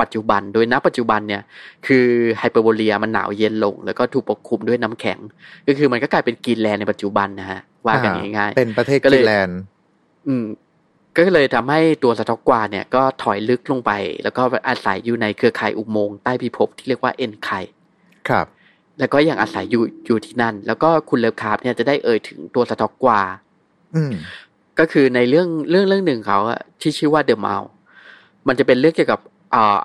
ปัจจุบัน โดยณปัจจุบันเนี่ยคือ Hyperborea มันหนาวเย็นลง แล้วก็ถูกปกคลุมด้วยน้ำแข็ง ก็คือมันก็กลายเป็นกรีนแลนด์ในปัจจุบันนะฮะว่ากันง่ายๆเป็นประเทศกรีนแลนด์อืมก็เลยทำให้ตัวสต็อกกวาเนี่ยก็ถอยลึกลงไป แล้วก็อาศัยอยู่ในเครือข่ายอุโมงค์ใต้พิภพที่เรียกว่าเอ็นไคครับ แล้วก็ยังอาศัยอยู่อยู่ที่นั่น แล้วก็คุณเลฟคาร์บเนี่ยจะได้เอ่ยถึงตัวสต็อกกวาอืมก็คือในเรื่องเรื่องเรื่องหนึ่งเขาอะที่ชื่อว่าเดอะเมามันจะเป็นเรื่องเกี่ยวกับ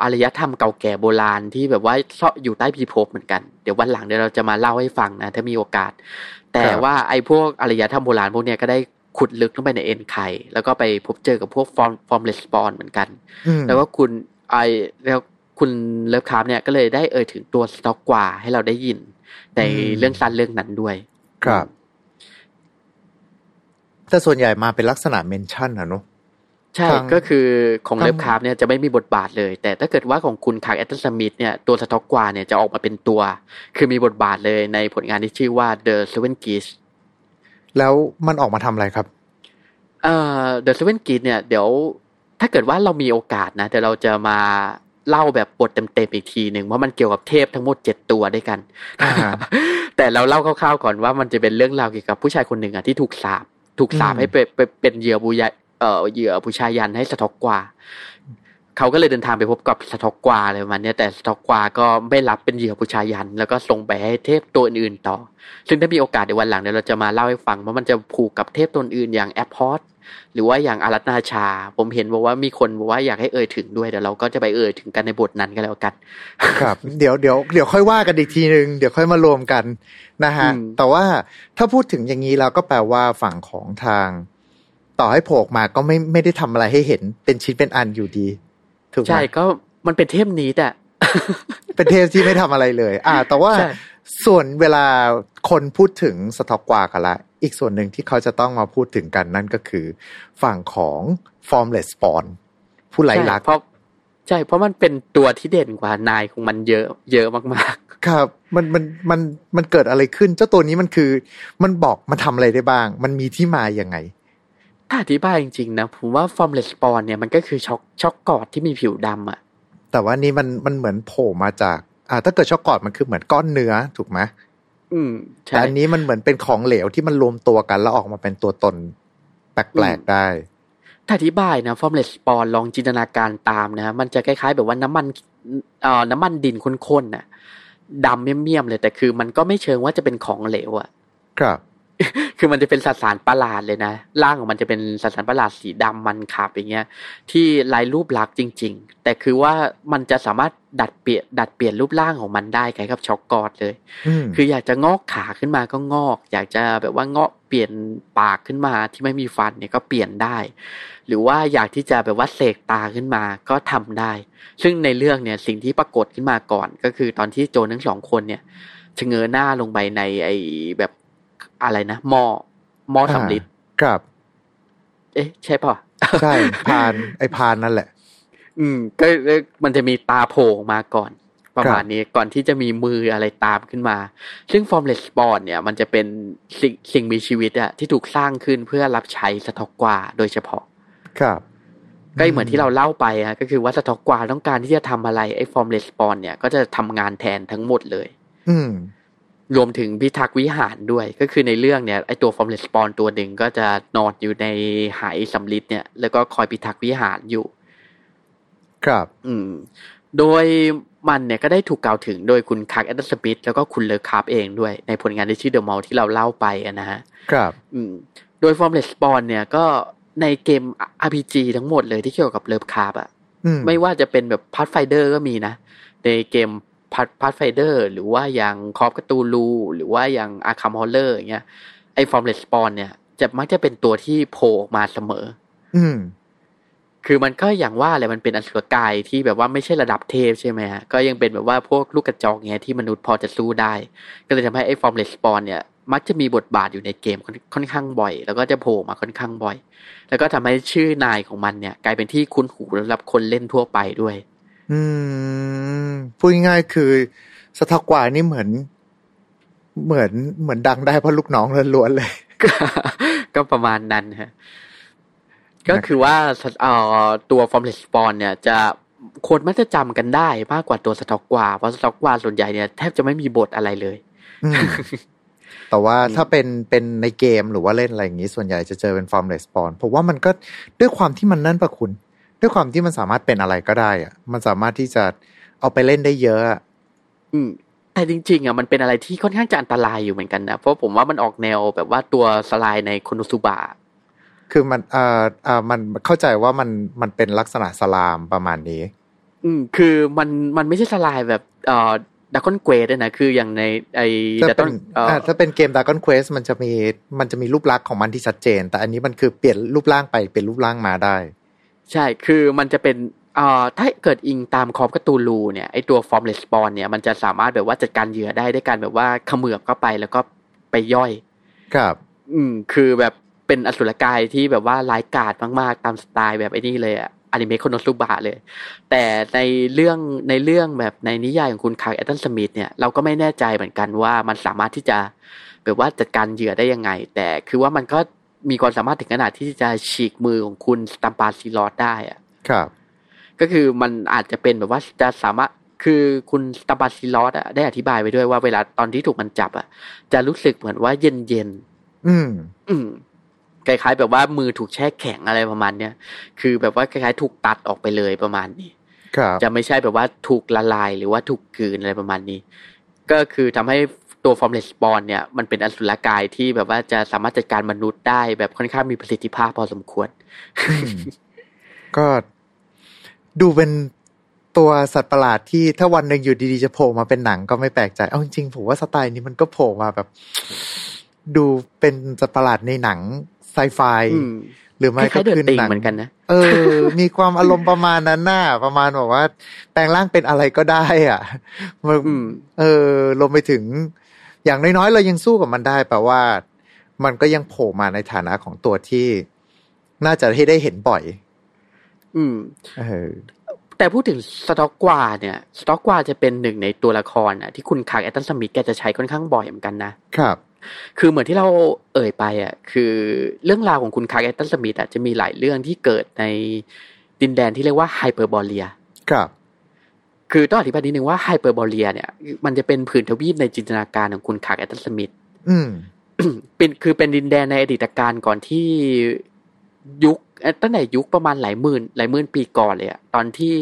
อารยธรรมเก่าแก่โบราณที่แบบว่าซอยู่ใต้พิภพเหมือนกัน เดี๋ยววันหลังเดี๋ยวเราจะมาเล่าให้ฟังนะ ถ้ามีโอกาส แต่ว่าไอ้พวกอารยธรรมโบราณพวกเนี้ยก็ได้ขุดลึกลงไปใน N'kai แล้วก็ไปพบเจอกับพวก form- formless spawn เหมือนกัน แล้วก็คุณไอแล้วคุณ Lovecraft เนี่ยก็เลยได้เอ่ยถึงตัว Tsathoggua ให้เราได้ยินในเรื่องสั้นเรื่องนั้นด้วย ครับ แต่ส่วนใหญ่มาเป็นลักษณะ mention อะเนาะ ใช่ก็คือของ Lovecraft เนี่ยจะไม่มีบทบาทเลย แต่ถ้าเกิดว่าของคุณ Clark Ashton Smith เนี่ยตัว Tsathoggua เนี่ยจะออกมาเป็นตัว คือมีบทบาทเลยในผลงานที่ชื่อว่า The Seven Geese แล้วมันออกมาทำอะไรครับเอ่อ The Seven Geese เนี่ยเดี๋ยวถ้าเกิดว่าเรามีโอกาสนะแต่เราจะมาเล่าแบบบทเต็มๆอีกทีหนึ่งว่ามันเกี่ยวกับเทพทั้งหมดเจ็ดตัวด้วยกัน แต่เราเล่าคร่าวๆก่อนว่ามันจะเป็นเรื่องราวเกี่ยวกับผู้ชายคนหนึ่งอะที่ถูกสาบถูกสาบให้ไปเป็นเหยื่อบุย เอ่อเหยื่อผู้ชายยันให้สต็อกกว่าเขาก็เลยเดินทางไปพบกับสต็อกกว่าอะไรประมาณนี้แต่สต็อกกว่าก็ไม่รับเป็นเหยื่อผู้ชายยัน แล้วก็ส่งไปให้เทพตัวอื่นๆต่อ ซึ่งถ้ามีโอกาสในวันหลังเดี๋ยวเราจะมาเล่าให้ฟังว่ามันจะผูกกับเทพตัวอื่นอย่าง Abhoth หรือว่าอย่าง Atlach-Nacha ผมเห็นบอกว่ามีคนบอกว่าอยากให้เอ่ยถึงด้วยเดี๋ยวเราก็จะไปเอ่ยถึงกันในบทนั้นกันแล้วกันครับ เดี๋ยวเดี๋ยวเดี๋ยวค่อยว่ากันอีกทีหนึ่งเดี๋ยวค่อยมารวมกันนะฮะแต่ว่าถ้าพูดถึงอย่างนี้แล้วก็แปลว่าฝั่งของทาง ต่อให้โผล่มาก็ไม่ไม่ได้ทำอะไรให้เห็นเป็นชิ้นเป็นอันอยู่ดีถูกไหมใช่ก็มันเป็นเทพนี้แต่เป็นเทพที่ไม่ทำอะไรเลย อ่า แต่ว่าส่วนเวลาคนพูดถึง Tsathoggua กันละอีกส่วนหนึ่งที่เขาจะต้องมาพูดถึงกันนั่นก็คือ ฝั่งของ formless spawn ผู้ไร้ลักษณ์เพราะใช่ เพราะมันเป็นตัวที่เด่นกว่านายของมันเยอะ เยอะมากๆ ครับ มันมันมันมันเกิดอะไรขึ้น เจ้าตัวนี้มันคือ มันบอกมันทำอะไรได้บ้าง มันมีที่มาอย่างไง ถ้าอธิบายจริงๆนะผมว่า formless spawn เนี่ยมันก็คือ Shog- Shoggoth ที่มีผิวดำอะแต่ว่านี่มันมันเหมือนโผล่มาจาก อ่า ถ้าเกิดช็อกกอดมันคือเหมือนก้อนเนื้อถูกไหมอืมใช่แต่อันนี้มันเหมือนเป็นของเหลวที่มันรวมตัวกันแล้วออกมาเป็นตัวตนแปลกๆได้ถ้าอธิบายนะฟอร์มเลสปอนลองจินตนาการตามนะมันจะคล้ายๆ แบบว่าน้ำมันเอ่อน้ำมันดินข้นๆน่ะดำเมี่ยมๆเลยแต่คือมันก็ไม่เชิงว่าจะเป็นของเหลวอะครับ คือมันจะเป็นสสารประหลาดเลยนะร่างของมันจะเป็นสสารประหลาดสีดำมันขับอย่างเงี้ย ที่ลายรูปลักษณ์จริง ๆ แต่คือว่ามันจะสามารถดัดเปลี่ยนดัดเปลี่ยนรูปร่างของมันได้คล้ายกับช็อกกอดเลยมคืออยากจะงอกขาขึ้นมาก็งอก อยากจะแบบว่าเงาะเปลี่ยนปากขึ้นมาที่ไม่มีฟันเนี่ยก็เปลี่ยนได้ หรือว่าอยากที่จะแบบว่าเสกตาขึ้นมาก็ทำได้ ซึ่งในเรื่องเนี่ยสิ่งที่ปรากฏขึ้นมาก่อน ก็คือตอนที่โจรทั้งสองคนเนี่ยชะเง้อหน้าลงไปในไอ้แบบ อะไรนะหม้อหม้อสำลิดครับ เอ๊ะ ใช่ป่ะใช่พานไอพานนั่นแหละ อืม ก็ก็มันจะมีตาโผล่ออกมาก่อน ประมาณนี้ก่อนที่จะมีมืออะไรตามขึ้นมา ซึ่ง formless spawn เนี่ย มันจะเป็นสิ่งสิ่งมีชีวิตอะที่ถูกสร้างขึ้นเพื่อรับใช้สต็อกกวาโดยเฉพาะ ครับก็เหมือนที่เราเล่าไปอะก็คือว่าสต็อกกวาต้องการที่จะทำอะไรไอ้ formless spawn เนี่ยก็จะทำงานแทนทั้งหมดเลย อืม รวมถึงพิทักษ์วิหารด้วย ก็คือในเรื่องเนี่ยไอตัว formless spawn ตัวหนึ่งก็จะนอนอยู่ในไหสำริดเนี่ย แล้วก็คอยพิทักษ์วิหารอยู่ ครับ อืม โดยมันเนี่ยก็ได้ถูกกล่าวถึงโดยคุณ Clark Ashton Smith แล้วก็คุณ Lovecraft เองด้วย ในผลงานที่ชื่อ The Mound ที่เราเล่าไปอะนะฮะ ครับ อืม โดย Formless Spawn เนี่ยก็ในเกม RPG ทั้งหมดเลยที่เกี่ยวกับ Lovecraft อะอืมไม่ว่าจะเป็นแบบ Pathfinder ก็มีนะ ในเกม Pathfinder หรือว่าอย่างคอ f ก t ตูลูหรือว่าอย่าง Arkham Horror อย่างเงี้ยไอ้ Formless Spawn เนี่ย จะมักจะเป็นตัวที่โผล่ออกมาเสมอ อืมคือมันก็อย่างว่าแหละมันเป็นอสุรกายที่แบบว่าไม่ใช่ระดับเทพใช่ไหมฮะก็ยังเป็นแบบว่าพวกลูกกระจอกเงี้ยที่มนุษย์พอจะสู้ได้ ก็เลยทำให้ไอ้ Formless Spawn เนี่ย มักจะมีบทบาทอยู่ในเกมค่อนค่อนข้างบ่อย แล้วก็จะโผล่มาค่อนข้างบ่อย แล้วก็ทำให้ชื่อนายของมันเนี่ย กลายเป็นที่คุ้นหูสำหรับคนเล่นทั่วไปด้วย อืมพูดง่ายๆคือสตอกกว่านี่เหมือน เหมือนเหมือนดังได้เพราะลูกน้องล้วนๆเลย ก็ประมาณนั้นฮะก็คือว่าเอ่อตัว Formless Spawn เนี่ย จะคนมักจะจำกันได้มากกว่าตัวสต็อกกว่าเพราะสต็อกกว่าส่วนใหญ่เนี่ยแทบจะไม่มีบทอะไรเลยอืมแต่ว่าถ้าเป็นเป็นในเกมหรือว่าเล่นอะไรอย่างนี้ ส่วนใหญ่จะเจอเป็น formless spawn ผมว่ามันก็ด้วยความที่มันนั่นปะคุณ ด้วยความที่มันสามารถเป็นอะไรก็ได้อะมันสามารถที่จะเอาไปเล่นได้เยอะอะ อืมแต่จริงๆอะมันเป็นอะไรที่ค่อนข้างจะอันตรายอยู่เหมือนกันนะเพราะผมว่ามันออกแนวแบบว่าตัวสไลด์ในโคโนซุบะคือมันเอ่อเอ่อมันเข้าใจว่ามันมันเป็นลักษณะสลามประมาณนี้ อืม คือมันมันไม่ใช่สไลด์แบบเอ่อดักคอนเกรดนะคืออย่างในไอ้ถ้าดักคเป็อนนเอ่ออ่าถ้าเป็นเกม Dragon Quest มันจะมีมันจะมีรูปลักษณ์ของมันที่ชัดเจน แต่อันนี้มันคือเปลี่ยนรูปร่างไปเป็นรูปร่างมาได้ ใช่ คือมันจะเป็นเอ่อถ้าเกิดอิงตาม Call of Cthulhu เนี่ยไอตัว formless spawn เนี่ยมันจะสามารถแบบว่าจัดการเหยื่อได้ด้วยการแบบว่าเขมือบเข้าไปแล้วก็ไปย่อย ครับ อืม คือแบบเป็นอสุรกายที่แบบว่าร้ายกาจมากๆ ตามสไตล์แบบไอ้นี่เลยอะอนิเมะโคโนซุบะเลย แต่ในเรื่องในเรื่องแบบในนิยายของคุณ Clark Ashton Smith เนี่ยเราก็ไม่แน่ใจเหมือนกันว่ามันสามารถที่จะแบบว่าจัดการเหยื่อได้ยังไง แต่คือว่ามันก็ มีความสามารถถึงขนาดที่จะฉีกมือของคุณ Satampra Zeiros ได้อะครับ ก็คือมันอาจจะเป็นแบบว่าจะสามารถคือคุณ Satampra Zeiros อะได้อธิบายไว้ด้วยว่าเวลาตอนที่ถูกมันจับอะจะรู้สึกเหมือนว่าเย็นเย็นอืมๆอืมคล้ายๆ แบบว่ามือถูกแช่แข็งอะไรประมาณเนี้ยคือแบบว่าคล้ายๆ ถูกตัดออกไปเลยประมาณนี้ครับจะไม่ใช่แบบว่าถูกละลายหรือว่าถูกกลืนอะไรประมาณนี้ ก็คือทำให้ ตัว formless spawn เนี่ยมันเป็นอสุรกายที่แบบว่าจะสามารถจัดการมนุษย์ได้แบบค่อนข้างมีประสิทธิภาพพอสมควรอืมก็ดูเป็นตัวสัตว์ประหลาดที่ถ้าวันหนึ่งอยู่ดีๆ จะโผล่มาเป็นหนังก็ไม่แปลกใจ เอาจริงๆผมว่าสไตล์นี้มันก็โผล่มาแบบ ดูเป็นสัตว์ประหลาดในหนังไซไฟอืมหรือคไม่ก็ล้ายๆเดินคือติงหนังเหมือนกันนะเออ มีความอารมณ์ประมาณนั้นน่ะประมาณแบบว่า แปลงร่างเป็นอะไรก็ได้ อะมันอืมเออรวมไปถึง อย่างน้อยๆ เรายังสู้กับมันได้แปลว่า มันก็ยังโผล่มาในฐานะของตัวที่น่าจะให้ได้เห็นบ่อย อืมเออแต่พูดถึง Tsathoggua เนี่ย Tsathoggua จะเป็นหนึ่งในตัวละครอะที่คุณ Clark Ashton Smith แกจะใช้ค่อนข้างบ่อยเหมือนกันนะครับ คือเหมือนที่เราเอ่ยไปอะคือเรื่องราวของคุณ Clark Ashton Smith อะจะมีหลายเรื่องที่เกิดในดินแดนที่เรียกว่า Hyperborea ครับ คือต้องอธิบายนิดนึงว่า Hyperborea เนี่ย มันจะเป็นผืนทวีปในจินตนาการของคุณ Clark Ashton Smith อืมเป็นคือเป็นดินแดนในอดีตกาลก่อนที่ยุคเอ่อตั้งแต่ยุคประมาณหลายหมื่นหลายหมื่นปีก่อนเลยอะตอนที่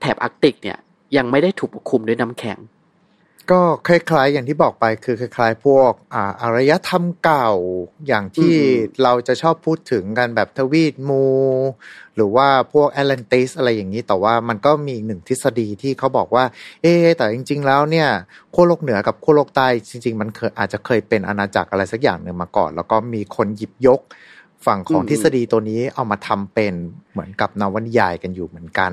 แถบอาร์กติกเนี่ย ยังไม่ได้ถูกปกคลุมด้วยน้ำแข็ง ก็คล้ายๆ อย่างที่บอกไปคือคล้ายๆ พวกอ่าอารยธรรมเก่าอย่างที่เราจะชอบพูดถึงกันแบบทวีตมู หรือว่าพวกแอตแลนติสอะไรอย่างนี้ แต่ว่ามันก็มีหนึ่งทฤษฎีที่เขาบอกว่า เอ๊แต่จริง ๆ แล้วเนี่ยขั้วโลกเหนือกับขั้วโลกใต้จริง ๆ มันเคยอาจจะเคยเป็นอาณาจักรอะไรสักอย่างหนึ่งมาก่อน แล้วก็มีคนหยิบยกฝั่งของทฤษฎีตัวนี้เอามาทำเป็นเหมือนกับนวนิยายกันอยู่เหมือนกัน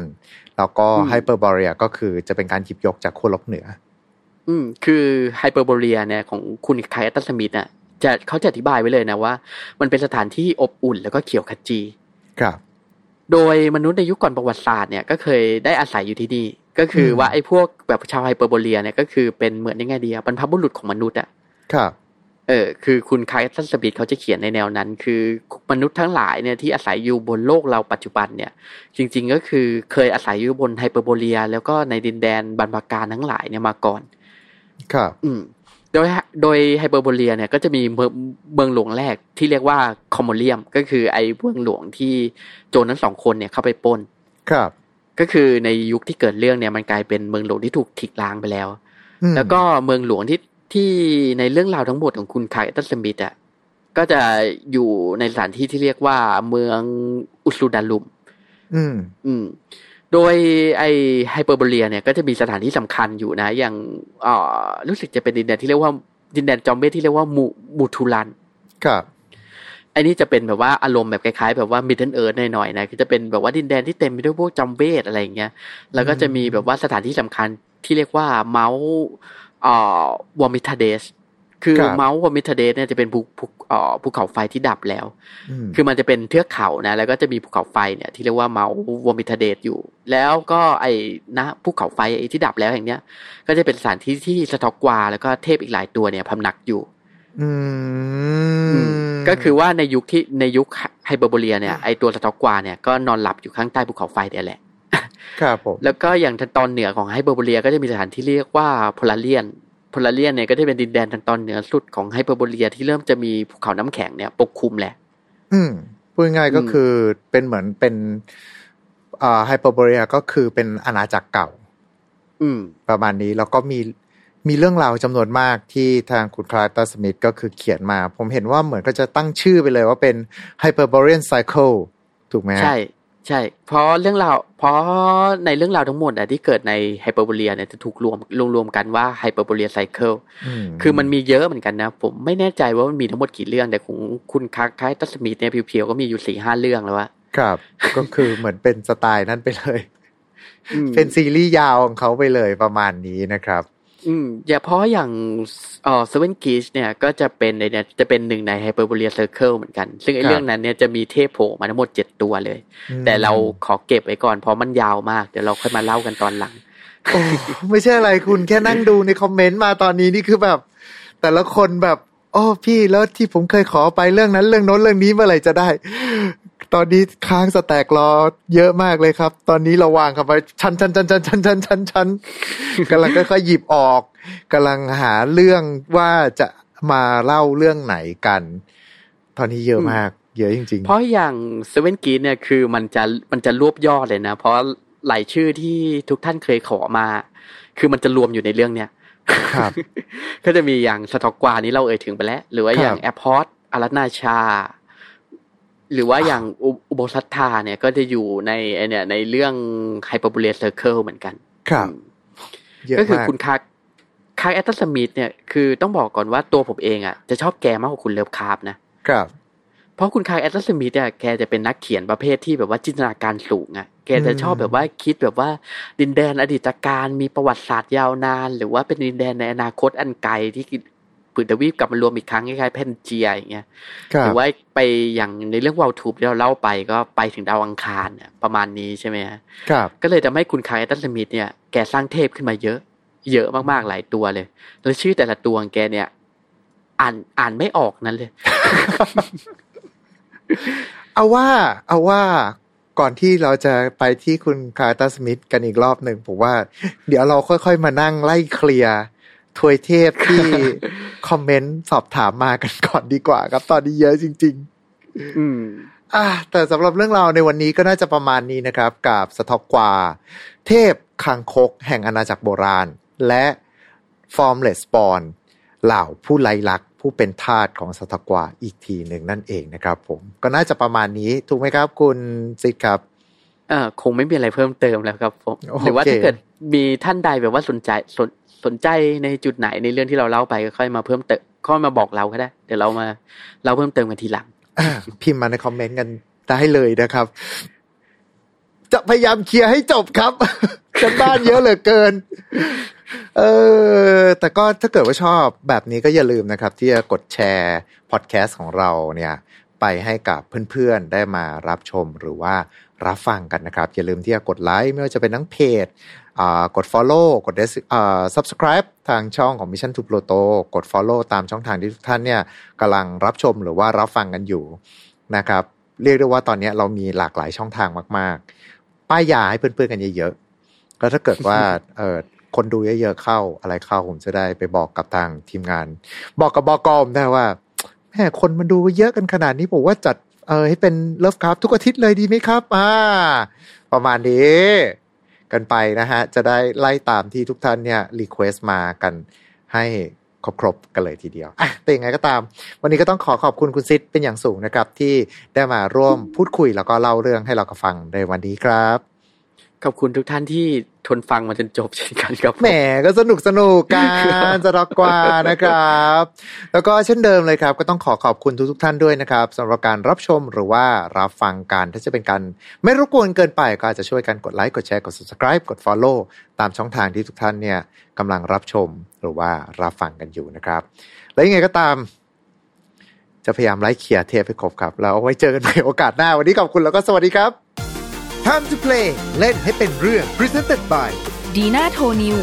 แล้วก็ไฮเปอร์บอรียก็คือจะเป็นการหยิบยกจากขั้วโลกเหนือ อืม คือไฮเปอร์โบเรียเนี่ยของคุณไคอัตสมิธอะจะเขาจะอธิบายไว้เลยนะว่า มันเป็นสถานที่อบอุ่นแล้วก็เขียวขจี ครับ โดยมนุษย์ในยุคก่อนประวัติศาสตร์เนี่ยก็เคยได้อาศัยอยู่ที่นี่ ก็คือว่าไอ้พวกแบบชาวไฮเปอร์โบเรียเนี่ยก็คือเป็นเหมือนยังไงดีอะบรรพบุรุษของมนุษย์อะ ครับ เออ คือคุณไคอัตสมิธเขาจะเขียนในแนวนั้น คือมนุษย์ทั้งหลายเนี่ยที่อาศัยอยู่บนโลกเราปัจจุบันเนี่ย จริง ๆ ก็คือเคยอาศัยอยู่บนไฮเปอร์โบเรีย แล้วก็ในดินแดนบรรพการทั้งหลายเนี่ยมาก่อน ครับ อืม โดยโดยไฮเปอร์โบเรียเนี่ยก็จะมีเมืองเมืองหลวงแรกที่เรียกว่าคอมโมเลียม ก็คือไอ้เมืองหลวงที่โจรทั้งสองคนเนี่ยเข้าไปปล้น ครับ ก็คือในยุคที่เกิดเรื่องเนี่ยมันกลายเป็นเมืองหลวงที่ถูกทิ้งล้างไปแล้วอืมแล้วก็เมืองหลวงที่ที่ในเรื่องราวทั้งหมดของคุณไคตัสสมิธอะก็จะอยู่ในสถานที่ที่เรียกว่าเมือง Uzuldaroum อืม อืม โดยไอ Hyperborea เนี่ยก็จะมีสถานที่สำคัญอยู่นะ อย่างเอ่อรู้สึกจะเป็นดินแดนที่เรียกว่าดินแดนจอมเวทที่เรียกว่า Mhu Mhu Thulan ครับไอ้นี่จะเป็นแบบว่าอารมณ์แบบคล้ายๆ แบบว่า Middle-earth หน่อยๆนะคือจะเป็นแบบว่าดินแดนที่เต็มไปด้วยพวกจอมเวทอะไรอย่างเงี้ย แล้วก็จะมีแบบว่าสถานที่สำคัญที่เรียกว่าเมาส์เอ่อวอมิทาเดส คือครับเมาส์วอมิทาเดสเนี่ยจะเป็นภูภูเอ่อภูเขาไฟที่ดับแล้วอืมคือมันจะเป็นเทือกเขานะ แล้วก็จะมีภูเขาไฟเนี่ยที่เรียกว่าเมาส์วอมิทาเดสอยู่ แล้วก็ไอ้นะภูเขาไฟไอ้ที่ดับแล้วอย่างเนี้ย ก็จะเป็นสถานที่ที่สตอกกวา แล้วก็เทพอีกหลายตัวเนี่ยพำนักอยู่อืมก็คือว่าในยุคที่ในยุคไฮเปอร์โบเรียเนี่ยไอตัวสต็อกกวาเนี่ยก็นอนหลับอยู่ข้างใต้ภูเขาไฟเนี่ยแหละ ครับผม แล้วก็อย่างทางตอนเหนือของไฮเปอร์โบเรียก็จะมีสถานที่เรียกว่าโพลาเรียน โพลาเรียนเนี่ยก็จะเป็นดินแดนทางตอนเหนือสุดของไฮเปอร์โบเรียที่เริ่มจะมีภูเขาน้ำแข็งเนี่ยปกคลุมแหละ อืมพูดง่ายๆก็อืมคือเป็นเหมือนเป็นอ่าไฮเปอร์โบเรียก็คือเป็นอาณาจักรเก่า อืม ประมาณนี้แล้วก็มีมีเรื่องราวจำนวนมากที่ทางคุณคลาร์กแอชตันสมิธก็คือเขียนมา ผมเห็นว่าเหมือนก็จะตั้งชื่อไปเลยว่าเป็น Hyperborean Cycle ถูกไหมฮะใช่ ใช่ เพราะเรื่องราวเพราะในเรื่องราวทั้งหมดอะที่เกิดในไฮเปอร์โบเรียเนี่ยจะถูกรวมรวมรวมกันว่า Hyperborea Cycle อืมคือมันมีเยอะเหมือนกันนะ ผมไม่แน่ใจว่ามันมีทั้งหมดกี่เรื่อง แต่ของคุณคลาร์กแอชตันสมิธเนี่ย pure ๆก็มีอยู่สี่ห้าเรื่องแล้วว่าครับ ก็คือเหมือนเป็นสไตล์นั้นไปเลยอืมเป็นซีรีส์ยาวของเขาไปเลยประมาณนี้นะครับ อืมอย่าเพราะอย่างเอ่อ Seven Geases เนี่ยก็จะเป็นในเนี่ยจะเป็นหนึ่งใน Hyperborea Cycle เหมือนกัน ซึ่งไอ้ครับเรื่องนั้นเนี่ยจะมีเทพโผล่มาทั้งหมดเจ็ดตัวเลยอืมแต่เราขอเก็บไว้ก่อนเพราะมันยาวมาก เดี๋ยวเราค่อยมาเล่ากันตอนหลังโอ้ไม่ใช่อะไรคุณแค่นั่งดูในคอมเมนต์มาตอนนี้นี่คือแบบ แต่ละคนแบบ โอ้พี่แล้วที่ผมเคยขอไปเรื่องนั้นเรื่องโน้นเรื่องนี้เมื่อไหร่จะได้ ตอนนี้ค้าง stack รอเยอะมากเลยครับ ตอนนี้เราวางครับไปชันชันชันชันชันชันชันชันกำลังค่อยๆหยิบออกกำลังหาเรื่องว่าจะมาเล่าเรื่องไหนกัน ตอนนี้เยอะมาก เยอะจริงเพราะอย่าง Seven Geases เนี่ยคือมันจะมันจะรวบยอดเลยนะ เพราะหลายชื่อที่ทุกท่านเคยขอมา คือมันจะรวมอยู่ในเรื่องเนี้ยๆครับก็จะมีอย่างสตอกกวานี้เราเอ่ยถึงไปแล้ว หรือว่าครับอย่าง Atlach-Nacha หรือว่าอย่างอุ Ubbo-Sathla เนี่ยก็จะอยู่ในไอเนี่ยในเรื่อง Hyperborea Cycle เหมือนกัน ครับอืมเยอะก็คือมากคุณคักคลาร์กแอชตันสมิธเนี่ยคือต้องบอกก่อนว่าตัวผมเองอะจะชอบแกมากกว่าคุณเลิฟคราฟท์นะครับ เพราะคุณคลาร์กแอชตันสมิธเนี่ยแกจะเป็นนักเขียนประเภทที่แบบว่าจินตนาการสูงอะ่ะแกจะชอบแบบว่าคิดแบบว่าดินแดนอดีตการมีประวัติศาสตร์ยาวนาน หรือว่าเป็นดินแดนในอนาคตอันไกลที่ ผืนทวีปกลับมารวมอีกครั้งคล้ายๆแพนเจียอย่างเงี้ยครับหรือว่าไปอย่างในเรื่อง Vulthoom ที่เราเล่าไปก็ไปถึงดาวอังคารเนี่ยประมาณนี้ใช่ไหมฮะครับ ก็เลยทำให้คุณคลาร์กแอชตันสมิธเนี่ยแกสร้างเทพขึ้นมาเยอะ เยอะมากๆหลายตัวเลย แล้วชื่อแต่ละตัวของแกเนี่ย อ่านอ่านไม่ออกนั้นเลย เอาว่า เอาว่าก่อนที่เราจะไปที่คุณคลาร์กแอชตันสมิธกันอีกรอบหนึ่งผมว่า เดี๋ยวเราค่อยๆมานั่งไล่เคลียร์ ทวยเทพที่คอมเมนต์สอบถามมากันก่อนดีกว่าครับ ตอนนี้เยอะจริงอืมๆอะแต่สำหรับเรื่องราวในวันนี้ก็น่าจะประมาณนี้นะครับ กับสทอกกวา เทพคางคกแห่งอาณาจักรโบราณ และ formless spawn เหล่าผู้ไร้ลักผู้เป็นทาสของสัตว์กว่าอีกทีหนึ่งนั่นเองนะครับ ผมก็น่าจะประมาณนี้ถูกไหมครับ คุณซิดครับเออคงไม่มีอะไรเพิ่มเติมแล้วครับผมโอเคหรือว่าถ้าเกิดมีท่านใดแบบว่าสนใจสน สนใจในจุดไหนในเรื่องที่เราเล่าไปก็ค่อยมาเพิ่มเติมค่อยมาบอกเราก็ได้ เดี๋ยวเรามาเราเพิ่มเติมกันทีหลังพิมพ์มาในคอมเมนต์กันได้เลยนะครับ จะพยายามเคลียร์ให้จบครับกันบ้านเยอะเหลือเกิน เออ แต่ก็ถ้าเกิดว่าชอบแบบนี้ก็อย่าลืมนะครับ ที่จะกดแชร์พอดแคสต์ของเราเนี่ย ไปให้กับเพื่อนๆ ได้มารับชมหรือว่ารับฟังกันนะครับ อย่าลืมที่จะกดไลค์ไม่ว่าจะเป็นทั้งเพจ กด Follow กด Des- อ่า Subscribe ทางช่องของ Mission to Pluto กด Follow ตามช่องทางที่ทุกท่านเนี่ยกำลังรับชมหรือว่ารับฟังกันอยู่นะครับ เรียกได้ว่าตอนนี้เรามีหลากหลายช่องทางมาก ๆ ป้ายยาให้เพื่อนๆกันเยอะๆแล้วถ้าเกิดว่าเออคนดูเยอะๆเข้าอะไรเข้าผมจะได้ไปบอกกับทางทีมงาน บอกกับบอกอได้ว่าแม่คนมันดูเยอะกันขนาดนี้ผมว่าจัดเออให้เป็นเลิฟครับทุกอาทิตย์เลยดีไหมครับ อ่า ประมาณนี้ กันไปนะฮะ จะได้ไล่ตามที่ทุกท่านเนี่ย request มากันให้ครบครบกันเลยทีเดียวอะแต่ยังไงก็ตาม วันนี้ก็ต้องขอขอบคุณคุณซิดเป็นอย่างสูงนะครับ ที่ได้มาร่วมพูดคุยแล้วก็เล่าเรื่องให้เรากับฟังในวันนี้ครับ ขอบคุณทุกท่านที่ทนฟังมาจนจบเช่นกันครับ แหมก็สนุกสนุกกันจะรักกว่านะครับ แล้วก็เช่นเดิมเลยครับ ก็ต้องขอขอบคุณทุกๆท่านด้วยนะครับสำหรับการรับชมหรือว่ารับฟังกันถ้าจะเป็นการไม่รบกวนเกินไปก็อาจจะช่วยกันกดไลค์กดแชร์กด subscribe กด follow ตามช่องทางที่ทุกท่านเนี่ยกำลังรับชมหรือว่ารับฟังกันอยู่นะครับ และยังไงก็ตามจะพยายามไล่เคลียเทปให้ครบครับแล้วเอาไว้เจอกันใหม่โอกาสหน้า วันนี้ขอบคุณแล้วก็สวัสดีครับ Time to play เล่นให้เป็นเรื่อง presented by Dina Toniu